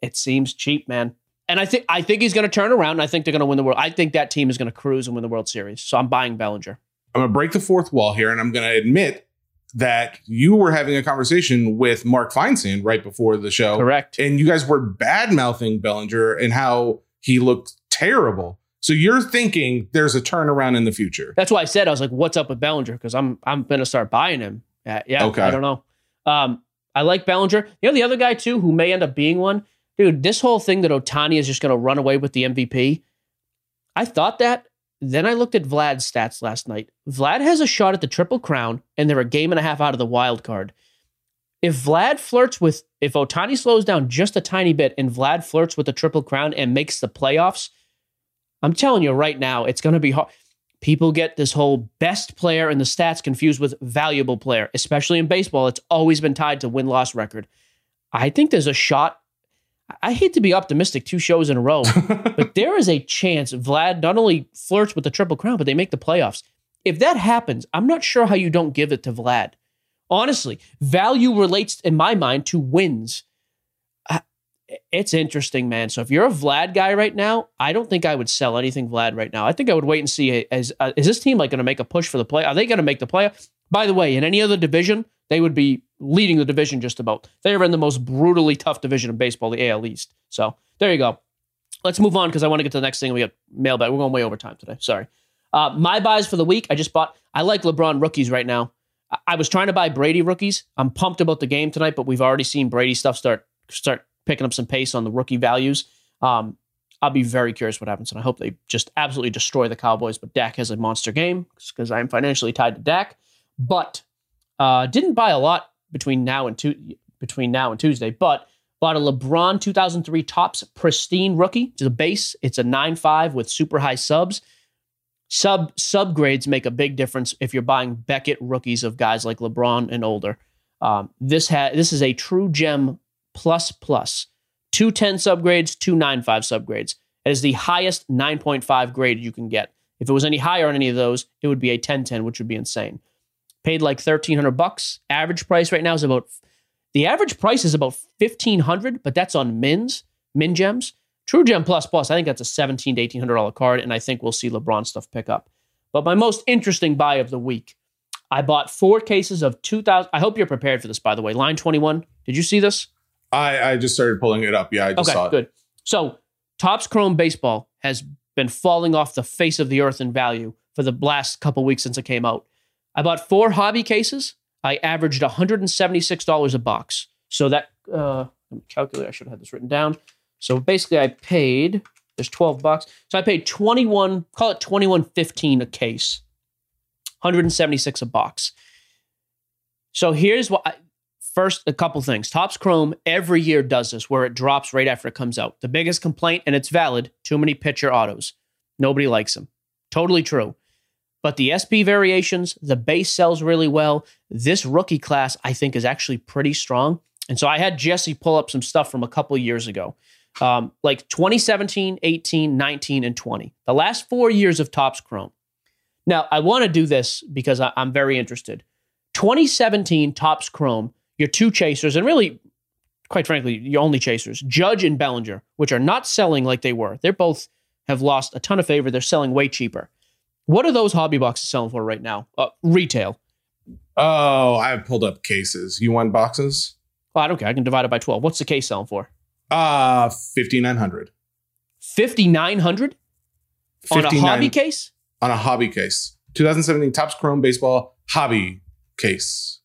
it seems cheap, man. And I think I think he's going to turn around. I think they're going to win the world. I think that team is going to cruise and win the World Series. So I'm buying Bellinger. I'm going to break the fourth wall here, and I'm going to admit that you were having a conversation with Mark Feinsand right before the show. Correct. And you guys were bad mouthing Bellinger and how he looked terrible. So you're thinking there's a turnaround in the future. That's why I said I was like, "What's up with Bellinger?" Because I'm I'm going to start buying him. Yeah, yeah. Okay. I don't know. Um, I like Bellinger. You know the other guy too, who may end up being one, dude. This whole thing that Ohtani is just going to run away with the MVP. I thought that. Then I looked at Vlad's stats last night. Vlad has a shot at the Triple Crown, and they're a game and a half out of the wild card. If Vlad flirts with, if Ohtani slows down just a tiny bit, and Vlad flirts with the Triple Crown and makes the playoffs, I'm telling you right now, it's going to be hard. People get this whole best player in the stats confused with valuable player, especially in baseball. It's always been tied to win loss record. I think there's a shot. I hate to be optimistic two shows in a row, [laughs] but there is a chance Vlad not only flirts with the Triple Crown, but they make the playoffs. If that happens, I'm not sure how you don't give it to Vlad. Honestly, value relates in my mind to wins it's interesting, man. So if you're a Vlad guy right now, I don't think I would sell anything Vlad right now. I think I would wait and see. Is uh, is this team like going to make a push for the play? Are they going to make the play? By the way, in any other division, they would be leading the division just about. They are in the most brutally tough division in baseball, the AL East. So there you go. Let's move on because I want to get to the next thing. We got mailbag. We're going way over time today. Sorry. Uh, my buys for the week. I just bought. I like LeBron rookies right now. I, I was trying to buy Brady rookies. I'm pumped about the game tonight, but we've already seen Brady stuff start start picking up some pace on the rookie values. Um, I'll be very curious what happens, and I hope they just absolutely destroy the Cowboys. But Dak has a monster game because I'm financially tied to Dak. But uh, didn't buy a lot between now and tu- between now and Tuesday, but bought a LeBron 2003 Topps pristine rookie to the base. It's a 9.5 with super high subs. Sub sub grades make a big difference if you're buying Beckett rookies of guys like LeBron and older. Um, this ha- this is a true gem plus plus. Two 10 subgrades, two 9.5 subgrades. It is the highest 9.5 grade you can get. If it was any higher on any of those, it would be a 1010, which would be insane. Paid like 1300 bucks. Average price right now is about the average price is about 1500, but that's on mins, min gems. True Gem Plus Plus, I think that's a 17 to 1800 dollar card and I think we'll see LeBron stuff pick up. But my most interesting buy of the week, I bought four cases of 2000 I hope you're prepared for this by the way. Line 21. Did you see this? I, I just started pulling it up. Yeah, I just okay, saw it. good. So, Topps Chrome Baseball has been falling off the face of the earth in value for the last couple weeks since it came out. I bought four hobby cases. I averaged $176 a box. So that, uh, let me calculate. I should have had this written down. So basically, I paid, there's 12 bucks. So I paid 21, call it 21.15 a case, 176 a box. So here's what I, First, a couple things. Topps Chrome every year does this where it drops right after it comes out. The biggest complaint, and it's valid too many pitcher autos. Nobody likes them. Totally true. But the SP variations, the base sells really well. This rookie class, I think, is actually pretty strong. And so I had Jesse pull up some stuff from a couple years ago, um, like 2017, 18, 19, and 20. The last four years of Topps Chrome. Now, I want to do this because I, I'm very interested. 2017 Topps Chrome your two chasers, and really, quite frankly, your only chasers, Judge and Bellinger, which are not selling like they were. They're both have lost a ton of favor. They're selling way cheaper. What are those hobby boxes selling for right now? Uh, retail. Oh, I pulled up cases. You want boxes? Well, I don't care. I can divide it by 12. What's the case selling for? Uh, 5900 5900 on a hobby case? on a hobby case. 2017 Topps Chrome Baseball hobby case.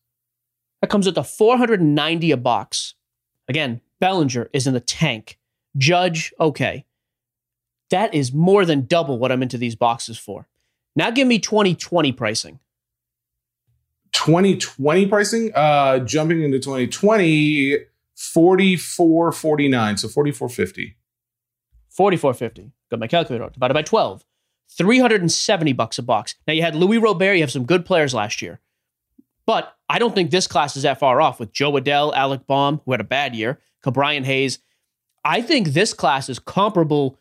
That comes with a 490 a box. Again, Bellinger is in the tank. Judge, okay. That is more than double what I'm into these boxes for. Now give me 2020 pricing. 2020 pricing, uh, jumping into 2020, 44.49, so 44.50. 4450. Got my calculator out. Divided by 12. 370 bucks a box. Now you had Luis Robert, you have some good players last year. But I don't think this class is that far off with Jo Adell, Alec Bohm, who had a bad year, Ke'Bryan Hayes. I think this class is comparable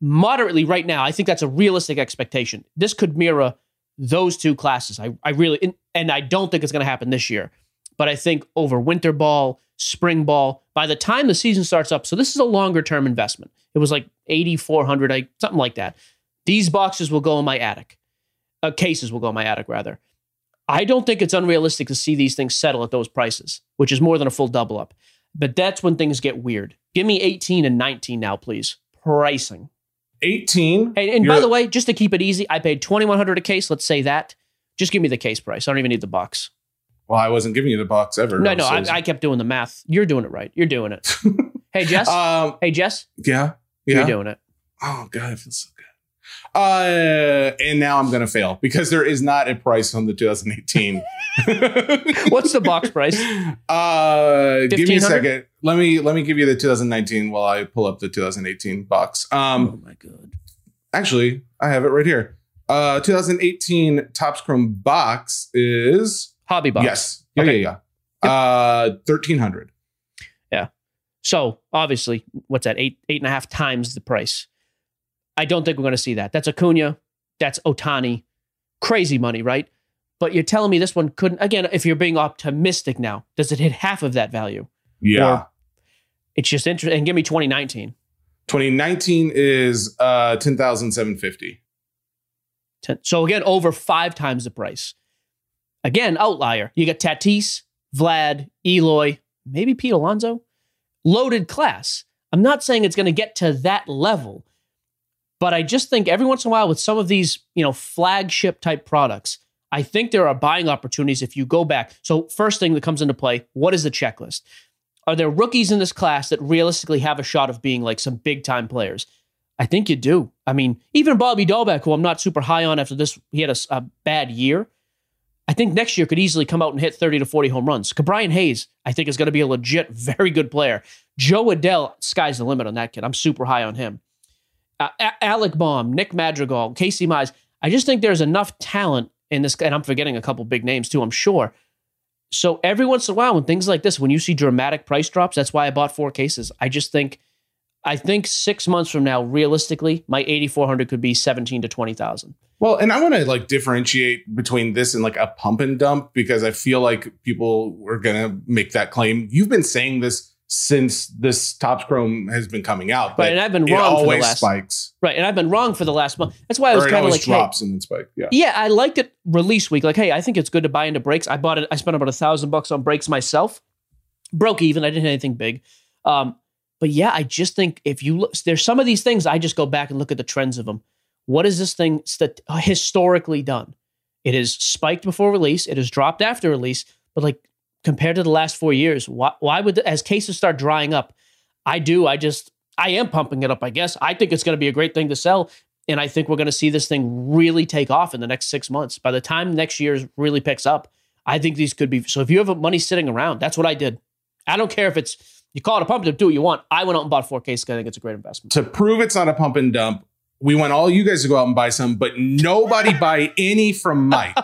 moderately right now. I think that's a realistic expectation. This could mirror those two classes. I, I really, and- I don't think it's going to happen this year. But I think over winter ball, spring ball, by the time the season starts up, so this is a longer term investment. It was like 8,400, I- something like that. These boxes will go in my attic. Uh, cases will go in my attic, rather. I don't think it's unrealistic to see these things settle at those prices, which is more than a full double up. But that's when things get weird. Give me 18 and 19 now, please. Pricing. 18. And, and by the way, just to keep it easy, I paid 2100 a case. Let's say that. Just give me the case price. I don't even need the box. Well, I wasn't giving you the box ever. No, no, I, I kept doing the math. You're doing it right. You're doing it. [laughs] hey, Jess. um, hey, Jess. yeah. Yeah. You're doing it. Oh god, feels so. Uh, and now I'm gonna fail because there is not a price on the 2018. [laughs] What's the box price? Uh, give me a second. Let me let me give you the 2019 while I pull up the 2018 box. Um, oh my god. actually, I have it right here. Uh, 2018 Topps Chrome box is Hobby box. yes, yeah, Okay. yeah, yeah. Uh, 1300. Yeah. So obviously, what's that? Eight, eight and a half times the price. I don't think we're going to see that. That's Acuna. That's Ohtani. Crazy money, right? But you're telling me this one couldn't. Again, if you're being optimistic now, does it hit half of that value? Yeah. Or- It's just interesting. And give me 2019. 2019 is uh 10,750. Ten- So again, over five times the price. Again, outlier. You got Tatis, Vlad, Eloy, maybe Pete Alonso. Loaded class. I'm not saying it's going to get to that level, but I just think every once in a while with some of these, you know, flagship type products, I think there are buying opportunities if you go back. So first thing that comes into play, what is the checklist? Are there rookies in this class that realistically have a shot of being like some big time players? I think you do. I mean, even Bobby Dalbec, who I'm not super high on after this, he had a bad year. I think next year could easily come out and hit 30 to 40 home runs. Brian Hayes, I think, is going to be a legit, [laughs] very good player. Jo Adell, sky's the limit on that kid. I'm super high on him. Uh, Alec Bohm, Nick Madrigal, Casey Mize. I just think there's enough talent in this, and I'm forgetting a couple big names too, I'm sure. So every once in a while, when things like this, when you see dramatic price drops, that's why I bought four cases. I just think, I think six months from now, realistically, my 8400 could be 17 to 20,000. Well, and I want to like differentiate between this and like a pump and dump because I feel like people are going to make that claim. You've been saying this since this Topps Chrome has been coming out. Right, and I've been it wrong for the always last spikes. right, and I've been wrong for the last month. That's why I was it kind of like, hey, drops and then spike. Yeah. Yeah, I liked it release week. Like, hey, I think it's good to buy into breaks. I bought it. I spent about a thousand bucks on breaks myself. Broke even. I didn't hit anything big. Um, but yeah, I just think if you look, there's some of these things. I just go back and look at the trends of them. What is this thing stat- historically done? It is spiked before release. It has dropped after release. But like compared to the last four years, why, why would the, as cases start drying up? I do. I just I am pumping it up. I guess I think it's going to be a great thing to sell. And I think we're going to see this thing really take off in the next six months. By the time next year really picks up, I think these could be. So if you have money sitting around, that's what I did. I don't care if it's, you call it a pump and dump, do what you want. I went out and bought 4K. I think it's a great investment. To prove it's not a pump and dump, we want all you guys to go out and buy some, but nobody [laughs] buy any from Mike.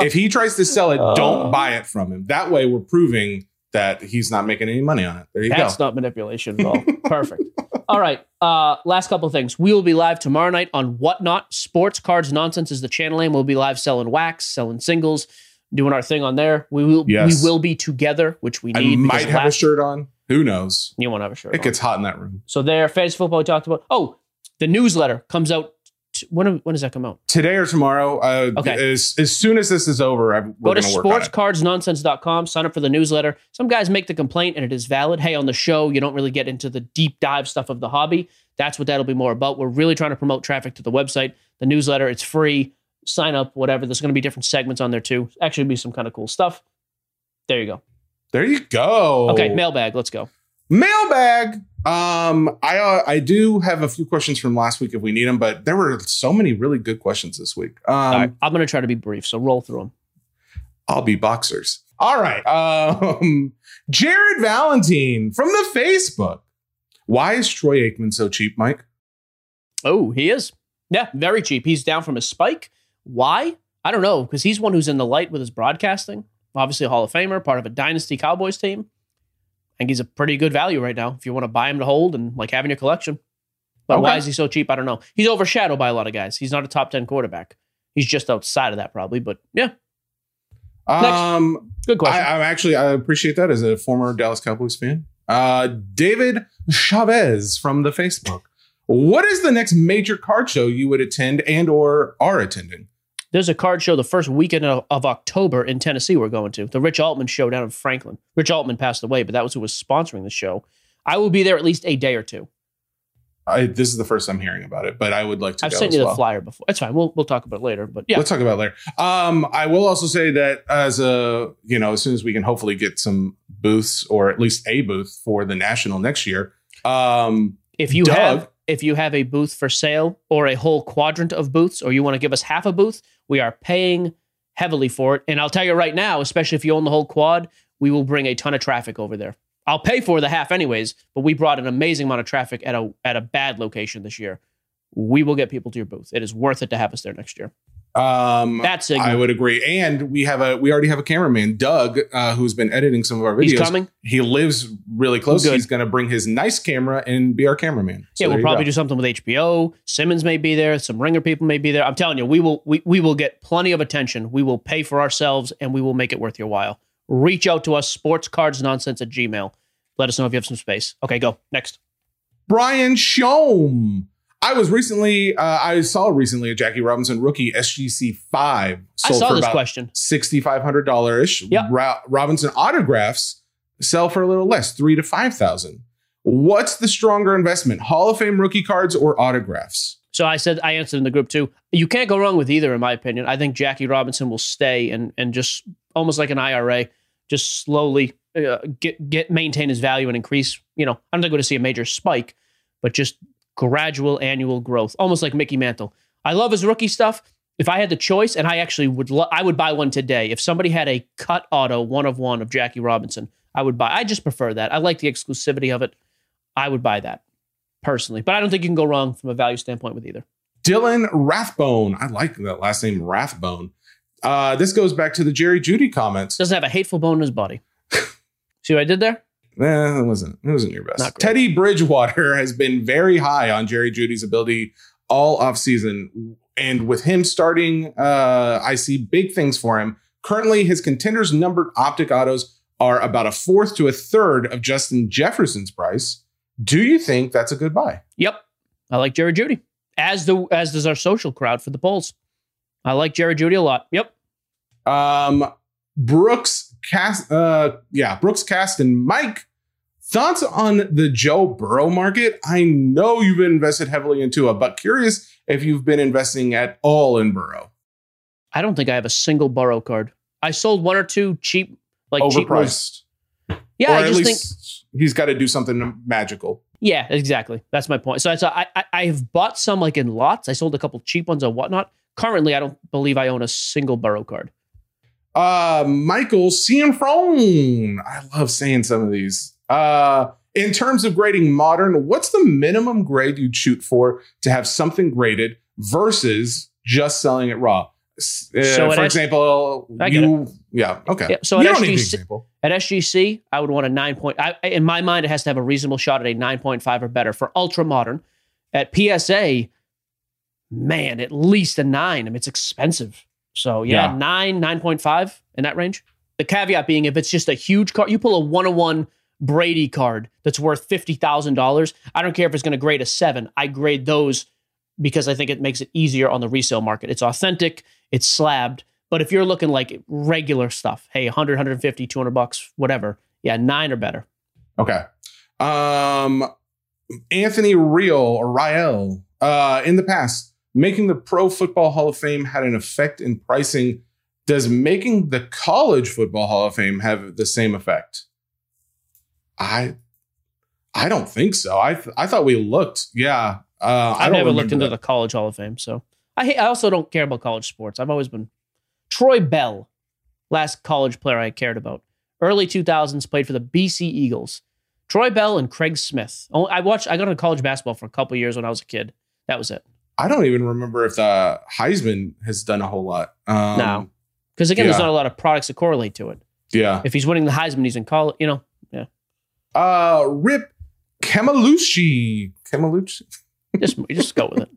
If he tries to sell it, Uh. don't buy it from him. That way, we're proving that he's not making any money on it. There you That's go. not manipulation at all. Perfect. All right. Uh, last couple of things. We will be live tomorrow night on Whatnot. Sports Cards Nonsense is the channel name. We'll be live selling wax, selling singles, doing our thing on there. We will Yes. we will be together, which we need. I might have a shirt on. Who knows? You won't have a shirt. It on. gets hot in that room. So there, fantasy football we talked about. Oh, the newsletter comes out. T- when when does that come out? Today or tomorrow. Uh, Okay. As, as soon as this is over, I, Go to going to work on it. sportscardsnonsense.com, sign up for the newsletter. Some guys make the complaint, and it is valid. Hey, on the show, you don't really get into the deep dive stuff of the hobby. That's what that'll be more about. We're really trying to promote traffic to the website, the newsletter. It's free. Sign up, whatever. There's going to be different segments on there too. Actually, be some kind of cool stuff. There you go. There you go. Okay, mailbag. Let's go. Mailbag. Um, I uh, I do have a few questions from last week if we need them, but there were so many really good questions this week. Um, All right, I'm going to try to be brief, so roll through them. I'll be boxers. All right. Um, Jared Valentine from the Facebook. Why is Troy Aikman so cheap, Mike? Oh, he is. Yeah, very cheap. He's down from his spike. Why? I don't know, because he's one who's in the light with his broadcasting. Obviously, a Hall of Famer, part of a dynasty Cowboys team. I think he's a pretty good value right now if you want to buy him to hold and like have in your collection. But why is he so cheap? I don't know. He's overshadowed by a lot of guys. He's not a top 10 quarterback. He's just outside of that, probably. But yeah, Um, good question. I, I'm actually I appreciate that as a former Dallas Cowboys fan. Uh, David Chavez from the Facebook. What is the next major card show you would attend and or are attending? There's a card show the first weekend of, of October in Tennessee we're going to. The Rich Altman show down in Franklin. Rich Altman passed away, but that was who was sponsoring the show. I will be there at least a day or two. I, this is the first I'm hearing about it, but I would like to. I've sent you the flyer before. It's fine. We'll we'll talk about it later. But yeah, Let's talk about it later. Um, I will also say that as a you know, as soon as we can hopefully get some booths or at least a booth for the national next year. Um, if you Doug. have if you have a booth for sale or a whole quadrant of booths, or you want to give us half a booth, we are paying heavily for it. And I'll tell you right now, especially if you own the whole quad, we will bring a ton of traffic over there. I'll pay for the half anyways, but we brought an amazing amount of traffic at a at a bad location this year. We will get people to your booth. It is worth it to have us there next year. Um, That's I would agree, and we have a we already have a cameraman, Doug, uh, who's been editing some of our videos. He's coming. He lives really close. Good. He's going to bring his nice camera and be our cameraman. So yeah, we'll probably do something with HBO. Simmons may be there. Some ringer people may be there. I'm telling you, we will we, we will get plenty of attention. We will pay for ourselves and we will make it worth your while. Reach out to us, sportscardsnonsense at Gmail. Let us know if you have some space. Okay, go. Next. Brian Shom. I was recently, uh, I saw recently a Jackie Robinson rookie SGC five I sold saw for this about question. sixty five hundred dollar ish. Yep. Robinson autographs sell for a little less, three to five thousand. What's the stronger investment, Hall of Fame rookie cards or autographs? So I said I answered in the group too. You can't go wrong with either, in my opinion. I think Jackie Robinson will stay and and just almost like an IRA, just slowly uh, get get maintain his value and increase. You know, I don't think we're going to see a major spike, but just gradual annual growth, almost like Mickey Mantle. I love his rookie stuff. If I had the choice, and I actually would, lo- I would buy one today. If somebody had a cut auto one of one of Jackie Robinson, I would buy. I just prefer that. I like the exclusivity of it. I would buy that personally, but I don't think you can go wrong from a value standpoint with either. Dylan Rathbone. I like that last name, Rathbone. Uh, this goes back to the Jerry Jeudy comments. doesn't have a hateful bone in his body. [laughs] See what I did there? Eh, it wasn't. It wasn't your best. Teddy Bridgewater [laughs] has been very high on Jerry Jeudy's ability all off season, and with him starting, uh, I see big things for him. Currently, his contenders numbered optic autos are about a fourth to a third of Justin Jefferson's price. Do you think that's a good buy? Yep. I like Jerry Jeudy. As do as does our social crowd for the polls. I like Jerry Jeudy a lot. Yep. Um, Brooks cast, uh, yeah, Brooks cast and Mike. Thoughts on the Joe Burrow market? I know you've been invested heavily into it, but curious if you've been investing at all in Burrow. I don't think I have a single Burrow card. I sold one or two cheap, like cheap. Overpriced, Yeah, or I at just think. he's got to do something magical. Yeah, exactly. That's my point. So I, so I, I, I have bought some like in lots. I sold a couple cheap ones or whatnot. Currently, I don't believe I own a single Burrow card. Uh, Michael Cianfrone. I love saying some of these. Uh, in terms of grading modern, what's the minimum grade you'd shoot for to have something graded versus just selling it raw? Uh, So for example, you, yeah, okay. Yeah, so you at don't need the SGC. At SGC, I would want a nine point. I, in my mind, it has to have a reasonable shot at a nine point five or better for ultra modern. At PSA, man, at least a nine. I mean, it's expensive. So yeah, Yeah. nine, nine point five in that range. The caveat being, if it's just a huge card, you pull a one on one Brady card that's worth fifty thousand dollars. I don't care if it's going to grade a seven. I grade those because I think it makes it easier on the resale market. It's authentic, it's slabbed. But if you're looking like regular stuff, hey, 100, 150, 200 bucks, whatever, yeah, nine or better. Okay. Um, Anthony Real or Riel uh, in the past, making the Pro Football Hall of Fame had an effect in pricing. Does making the College Football Hall of Fame have the same effect? I I don't think so. I th- I thought we looked. Yeah, uh, I I've don't never looked into that. the College Hall of Fame, so I I also don't care about college sports. I've always been Troy Bell, last college player I cared about. Early 2000s, played for the BC Eagles. Troy Bell and Craig Smith. Oh, I watched. I got into college basketball for a couple years when I was a kid. That was it. I don't even remember if the Heisman has done a whole lot. Um, No. Because again, there's not a lot of products that correlate to it. Yeah. If he's winning the Heisman, he's in college. You know, Uh, Rip Kamalushi. Kamalushi. [laughs] just just go with it.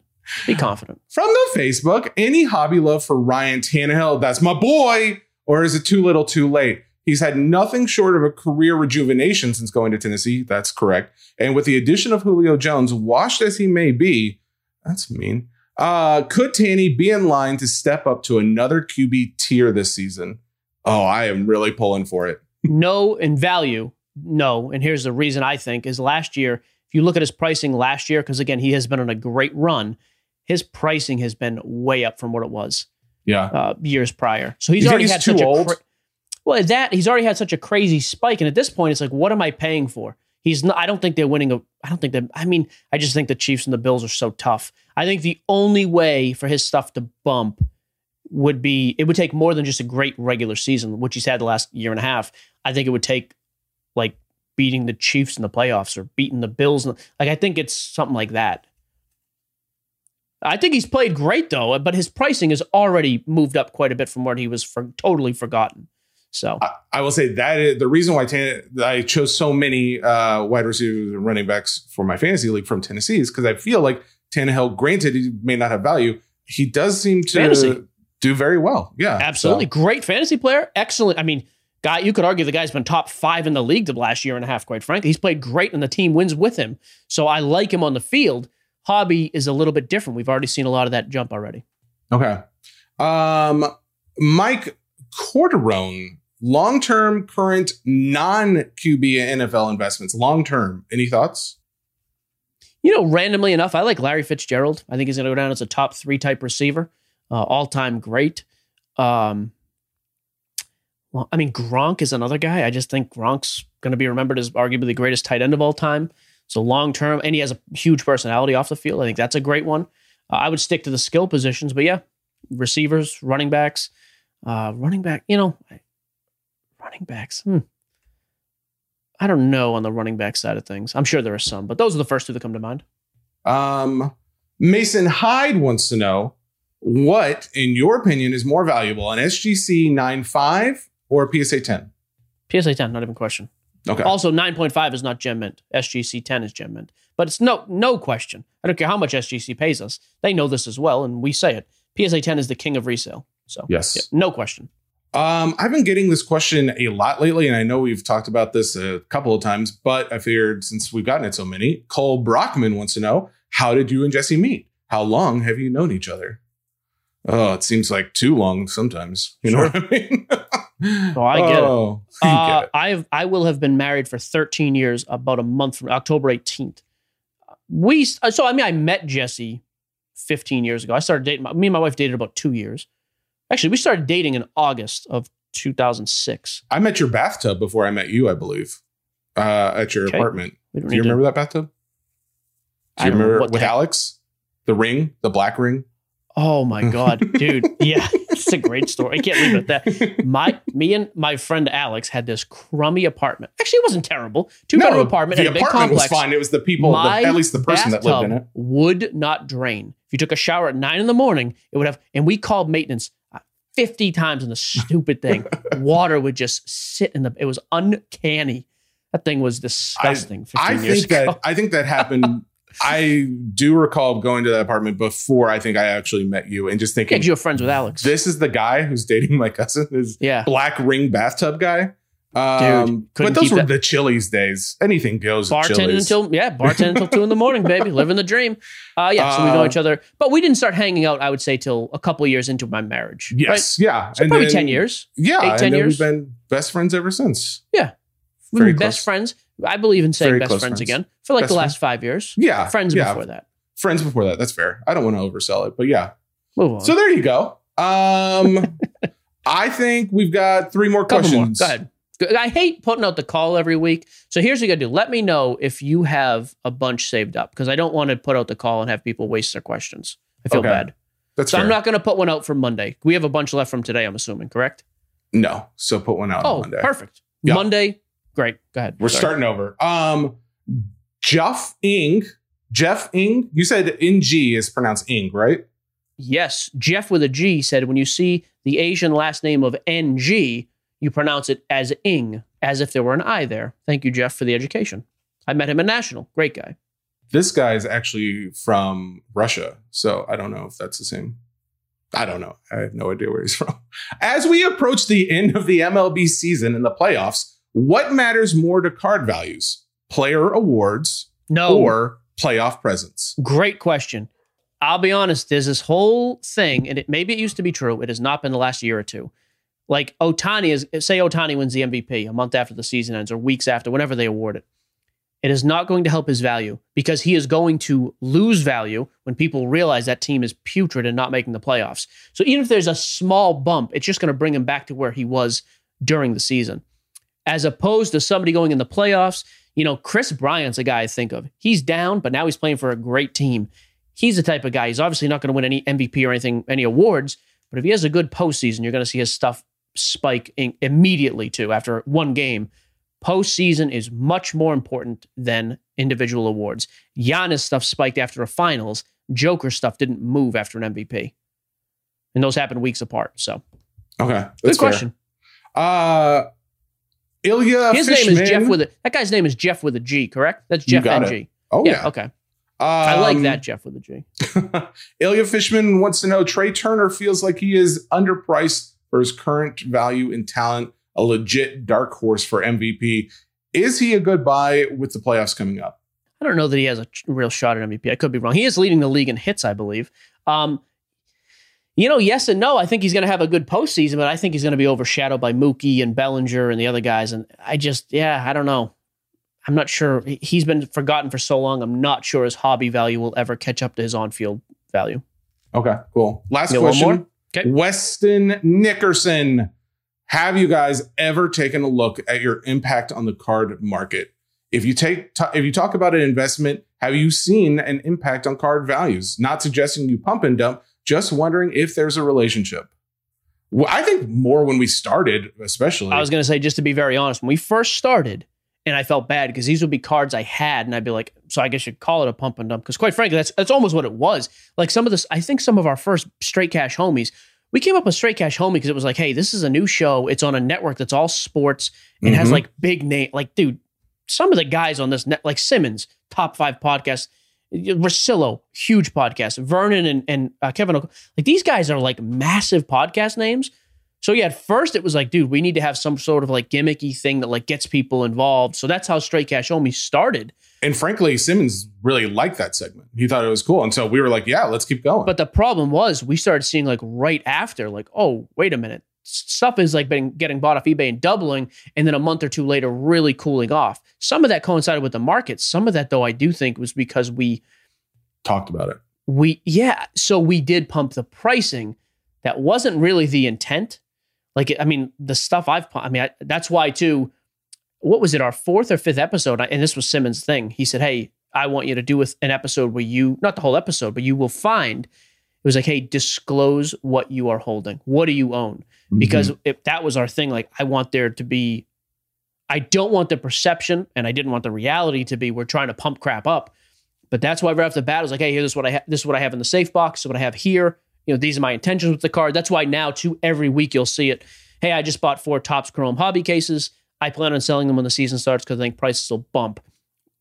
Be confident. From the Facebook, any hobby love for Ryan Tannehill? That's my boy. Or is it too little too late? He's had nothing short of a career rejuvenation since going to Tennessee. That's correct. And with the addition of Julio Jones, washed as he may be, that's mean. Uh, could Tanny be in line to step up to another QB tier this season? Oh, I am really pulling for it. no in value no and here's the reason i think is last year if you look at his pricing last year because again he has been on a great run his pricing has been way up from what it was Yeah. uh, years prior so he's You already he's had too such old? a cra- well that he's already had such a crazy spike and at this point it's like what am i paying for he's not i don't think they're winning a i don't think that i mean i just think the chiefs and the bills are so tough i think the only way for his stuff to bump would be it would take more than just a great regular season, which he's had the last year and a half. I think it would take like beating the Chiefs in the playoffs or beating the Bills. the- Like I think it's something like that. I think he's played great though, but his pricing has already moved up quite a bit from where he was for, totally forgotten. So I, I will say that is the reason why Tan- I chose so many uh, wide receivers and running backs for my fantasy league from Tennessee is because I feel like Tannehill, granted, he may not have value, he does seem to Fantasy. do very well. Yeah, absolutely So, great fantasy player, excellent. I mean, guy, you could argue the guy's been top five in the league the last year and a half. Quite frankly, he's played great, and the team wins with him. So I like him on the field. Hobby is a little bit different. We've already seen a lot of that jump already. okay. Um, Mike Corderone, long term, current non QB NFL investments, long term. Any thoughts? You know, randomly enough, I like Larry Fitzgerald. I think he's going to go down as a top three type receiver, uh, all time great. Um, well, I mean, Gronk is another guy. I just think Gronk's going to be remembered as arguably the greatest tight end of all time. So long term, and he has a huge personality off the field. I think that's a great one. Uh, I would stick to the skill positions, but yeah, receivers, running backs, uh, running back. You know, running backs. Hmm. I don't know on the running back side of things. I'm sure there are some, but those are the first two that come to mind. Um, Mason Hyde wants to know what, in your opinion, is more valuable, an SGC 9.5 or a PSA 10? PSA 10, not even question. Okay. Also, 9.5 is not gem mint. SGC 10 is gem mint. But it's no no question. I don't care how much SGC pays us. They know this as well, and we say it. PSA 10 is the king of resale. So Yes. yeah, no question. Um, I've been getting this question a lot lately, and I know we've talked about this a couple of times, but I figured since we've gotten it so many, Cole Brockman wants to know how did you and Jesse meet? How long have you known each other? Oh, it seems like too long sometimes. You know what I mean? [laughs] Oh, I get it. oh, [laughs] you Uh, get it. I've I will have been married for 13 years, about a month from October 18th. We so I mean I met Jesse 15 years ago. I started dating. Me and my wife dated about two years. Actually, we started dating in August of 2006. I met your bathtub before I met you, I believe, uh, at your Okay. apartment. Don't you need to- remember that bathtub? Do you remember with heck- Alex? The ring, the black ring. Oh my god, [laughs] dude! Yeah, it's a great story. I can't leave it at that. [laughs] My me and my friend Alex had this crummy apartment. Actually, it wasn't terrible. Two bedroom apartment the in a big apartment complex. was fine. It was the people, the, at least the person that lived in it. Would not drain. If you took a shower at nine in the morning, it would have. And we called maintenance uh, fifty times on the stupid thing. [laughs] Water would just sit in the. It was uncanny. That thing was disgusting. 15 I years think ago. that I think that happened. [laughs] I do recall going to that apartment before I think I actually met you and just thinking you were friends with Alex. this is the guy who's dating my cousin, this yeah. black ring bathtub guy. Um, but those were that- the Chili's days. Anything goes. bartending until yeah, bartending until two in the morning, baby, living the dream. Uh, yeah, so we know Uh, each other, but we didn't start hanging out. I would say till a couple years into my marriage. right? Yes, yeah, so And probably then- ten years. Yeah, Eight, and 10 then years. we've been best friends ever since. Yeah, we've Very been best friends. I believe in saying Very best friends, friends. again for like Best the last five years. Yeah. Friends yeah. before that. Friends before that. That's fair. I don't want to oversell it, but yeah. Move on. So there you go. Um, [laughs] I think we've got three more Couple more. questions. Go ahead. I hate putting out the call every week. So here's what you gotta do. Let me know if you have a bunch saved up because I don't want to put out the call and have people waste their questions. I feel Okay. bad. That's So fair. I'm not gonna put one out for Monday. We have a bunch left from today, I'm assuming, correct? no. So put one out Oh, on Monday. perfect. Yeah. Monday, great. Go ahead. We're Sorry. starting over. Um, Jeff Ing, Jeff Ing. You said Ng is pronounced Ing, right? Yes, Jeff with a G said when you see the Asian last name of NG, you pronounce it as ing, as if there were an I there. Thank you, Jeff, for the education. I met him at National. Great guy. This guy is actually from Russia, so I don't know if that's the same. I don't know. I have no idea where he's [laughs] from. As we approach the end of the MLB season and the playoffs, what matters more to card values? Player awards No. or playoff presence? Great question. I'll be honest, there's this whole thing, and it maybe it used to be true. It has not been the last year or two. Like Ohtani is say Ohtani wins the MVP a month after the season ends or weeks after, whenever they award it. It is not going to help his value because he is going to lose value when people realize that team is putrid and not making the playoffs. So even if there's a small bump, it's just going to bring him back to where he was during the season. As opposed to somebody going in the playoffs, you know, Kris Bryant's a guy I think of. He's down, but now he's playing for a great team he's the type of guy. He's obviously not going to win any MVP or anything, any awards. But if he has a good postseason, you're going to see his stuff spike in, immediately too after one game. Postseason is much more important than individual awards. Giannis stuff spiked after a finals. Joker stuff didn't move after an MVP, and those happened weeks apart. So Okay, good fair. question. Uh, Ilya His Fishman. name is Jeff with a that guy's name is Jeff with a G, correct? That's Jeff NG. it. Oh yeah, yeah. okay. I like Um, that Jeff with a G. [laughs] Ilya Fishman wants to know Trea Turner feels like he is underpriced for his current value and talent, a legit dark horse for MVP. Is he a good buy with the playoffs coming up? I don't know that he has a real shot at MVP. I could be wrong. He is leading the league in hits, I believe. Um, you know, yes and no. I think he's going to have a good postseason, but I think he's going to be overshadowed by Mookie and Bellinger and the other guys. And I just, yeah, I don't know. I'm not sure. He- He's been forgotten for so long. I'm not sure his hobby value will ever catch up to his on-field value. Okay, cool. Last You got one question. Okay. Weston Nickerson. Have you guys ever taken a look at your impact on the card market? If you take t- if you talk about an investment, have you seen an impact on card values? Not suggesting you pump and dump, just wondering if there's a relationship. Well, I think more when we started, especially. I was going to say, just to be very honest, when we first started, and I felt bad because these would be cards I had, and I'd be like, so I guess you'd call it a pump and dump. Because quite frankly, that's that's almost what it was. Like some of this, I think some of our first straight cash homies, we came up with straight cash homie because it was like, hey, this is a new show. It's on a network that's all sports. and has Mhm. like big name, like dude, some of the guys on this net, like Simmons, top five podcast. Russillo, huge podcast. Vernon and, and uh, Kevin, like these guys are like massive podcast names. So yeah, at first it was like, dude, we need to have some sort of like gimmicky thing that like gets people involved. So that's how Straight Cash Homie started. and frankly, Simmons really liked that segment. He thought it was cool, and so we were like, "Yeah, let's keep going." But the problem was we started seeing like right after, like, oh, wait a minute. Stuff is like been getting bought off eBay and doubling, and then a month or two later, really cooling off. Some of that coincided with the market. Some of that, though, I do think was because we talked about it. we yeah so we did pump the pricing that wasn't really the intent like i mean the stuff i've i mean I, that's why too what was it our fourth or fifth episode? And this was simmons thing. He said hey i want you to do with an episode where you not the whole episode but you will find it was like hey disclose what you are holding. What do you own? Mm-hmm. Because if that was our thing like i want there to be i don't want the perception and i didn't want the reality to be we're trying to pump crap up. But that's why right off the bat, I was like, hey, here's what I ha- this is what I have in the safe box. This is what I have here. You know, these are my intentions with the card. That's why now, too, every week you'll see it. Hey, I just bought four Topps Chrome hobby cases. I plan on selling them when the season starts because I think prices will bump.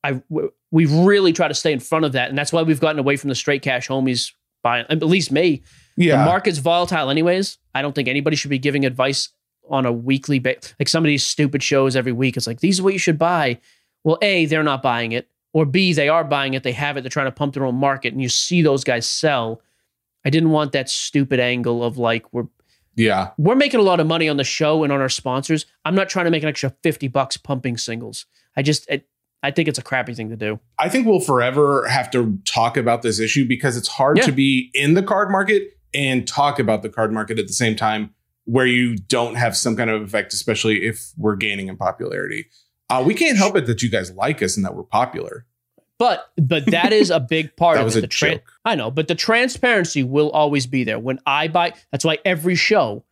I we really try to stay in front of that, and that's why we've gotten away from the straight cash homies. Buying at least me, yeah, the market's volatile, anyways. I don't think anybody should be giving advice on a weekly basis. Like some of these stupid shows every week. It's like these are what you should buy. Well, a they're not buying it, or b they are buying it. They have it. They're trying to pump their own market, and you see those guys sell. I didn't want that stupid angle of like we're Yeah. We're making a lot of money on the show and on our sponsors. I'm not trying to make an extra 50 bucks pumping singles. I just, I, I think it's a crappy thing to do. I think we'll forever have to talk about this issue because it's hard Yeah. to be in the card market and talk about the card market at the same time where you don't have some kind of effect, especially if we're gaining in popularity. Uh, we can't help it that you guys like us and that we're popular. But but that is a big part That of was it. a The tran- joke. I know, but the transparency will always be there. When I buy, that's why every show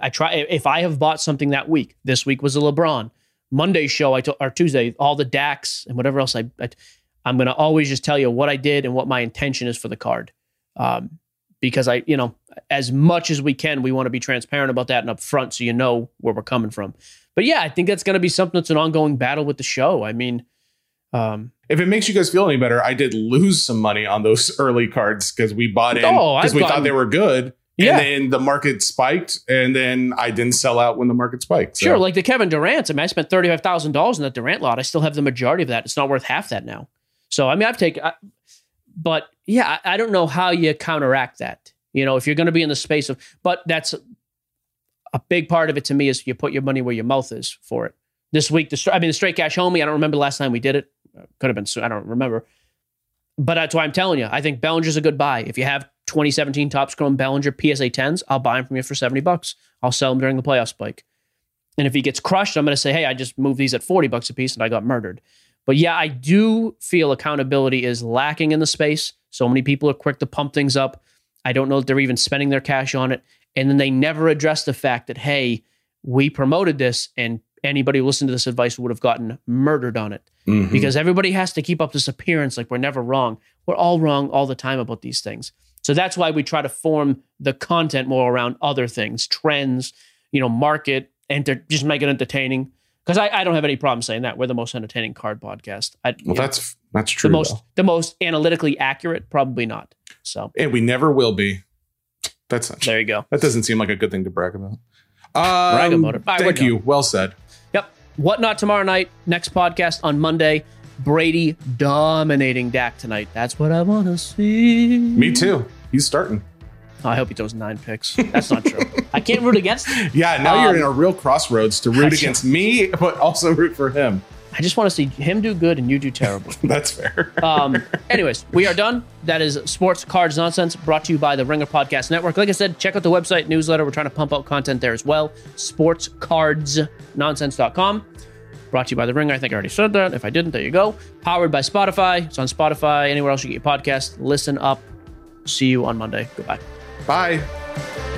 I try. If I have bought something that week, this week was a LeBron. Monday show, I told or Tuesday, all the Daks and whatever else I, I I'm gonna always just tell you what I did and what my intention is for the card. Um, because I, you know, as much as we can, we want to be transparent about that and upfront so you know where we're coming from. But yeah, I think that's going to be something that's an ongoing battle with the show. I mean, um, If it makes you guys feel any better, I did lose some money on those [laughs] early cards because we bought in Oh, because I've we gotten- thought they were good. Yeah. And then the market spiked, and then I didn't sell out when the market spiked. So- Sure, like the Kevin Durant. I mean, I spent thirty five thousand dollars in that Durant lot. I still have the majority of that. It's not worth half that now. So I mean, I've taken, I, but yeah, I, I don't know how you counteract that. You know, if you're going to be in the space of, but that's a big part of it to me is you put your money where your mouth is for it. This week, the I mean, the straight cash homie. I don't remember the last time we did it. Could have been soon. I don't remember. But that's why I'm telling you. I think Bellinger's a good buy. If you have 2017 Topps Chrome Bellinger PSA 10s, I'll buy them from you for 70 bucks. I'll sell them during the playoff spike. And if he gets crushed, I'm going to say, hey, I just moved these at 40 bucks a piece and I got murdered. But yeah, I do feel accountability is lacking in the space. So many people are quick to pump things up. I don't know that they're even spending their cash on it. And then they never address the fact that, hey, we promoted this and anybody who listened to this advice would have gotten murdered on it Mhm. because everybody has to keep up this appearance like we're never wrong. We're all wrong all the time about these things. So that's why we try to form the content more around other things, trends, you know, market, and to just make it entertaining. Because I, I don't have any problem saying that we're the most entertaining card podcast. I, well, you know, that's that's the true. most though. the most analytically accurate, probably not. So and we never will be. That's not, there you go. that doesn't seem like a good thing to brag about. Um, Brag about it. All right, thank you. Well said. Whatnot tomorrow night. Next podcast on Monday. Brady dominating Dak tonight. That's what I want to see. Me too. He's starting. I hope he throws nine picks. That's not true. I can't root against him. [laughs] Yeah, now Um, you're in a real crossroads to root against me, but also root for him. I just want to see him do good and you do terrible. [laughs] That's fair. Um, [laughs] anyways, we are done. That is Sports Cards Nonsense brought to you by the Ringer Podcast Network. Like I said, check out the website, newsletter. We're trying to pump out content there as well. SportsCardsNonsense.com. Brought to you by the Ringer. I think I already said that. If I didn't, there you go. Powered by Spotify. It's on Spotify, anywhere else you get your podcast. Listen up. See you on Monday. Goodbye. Bye.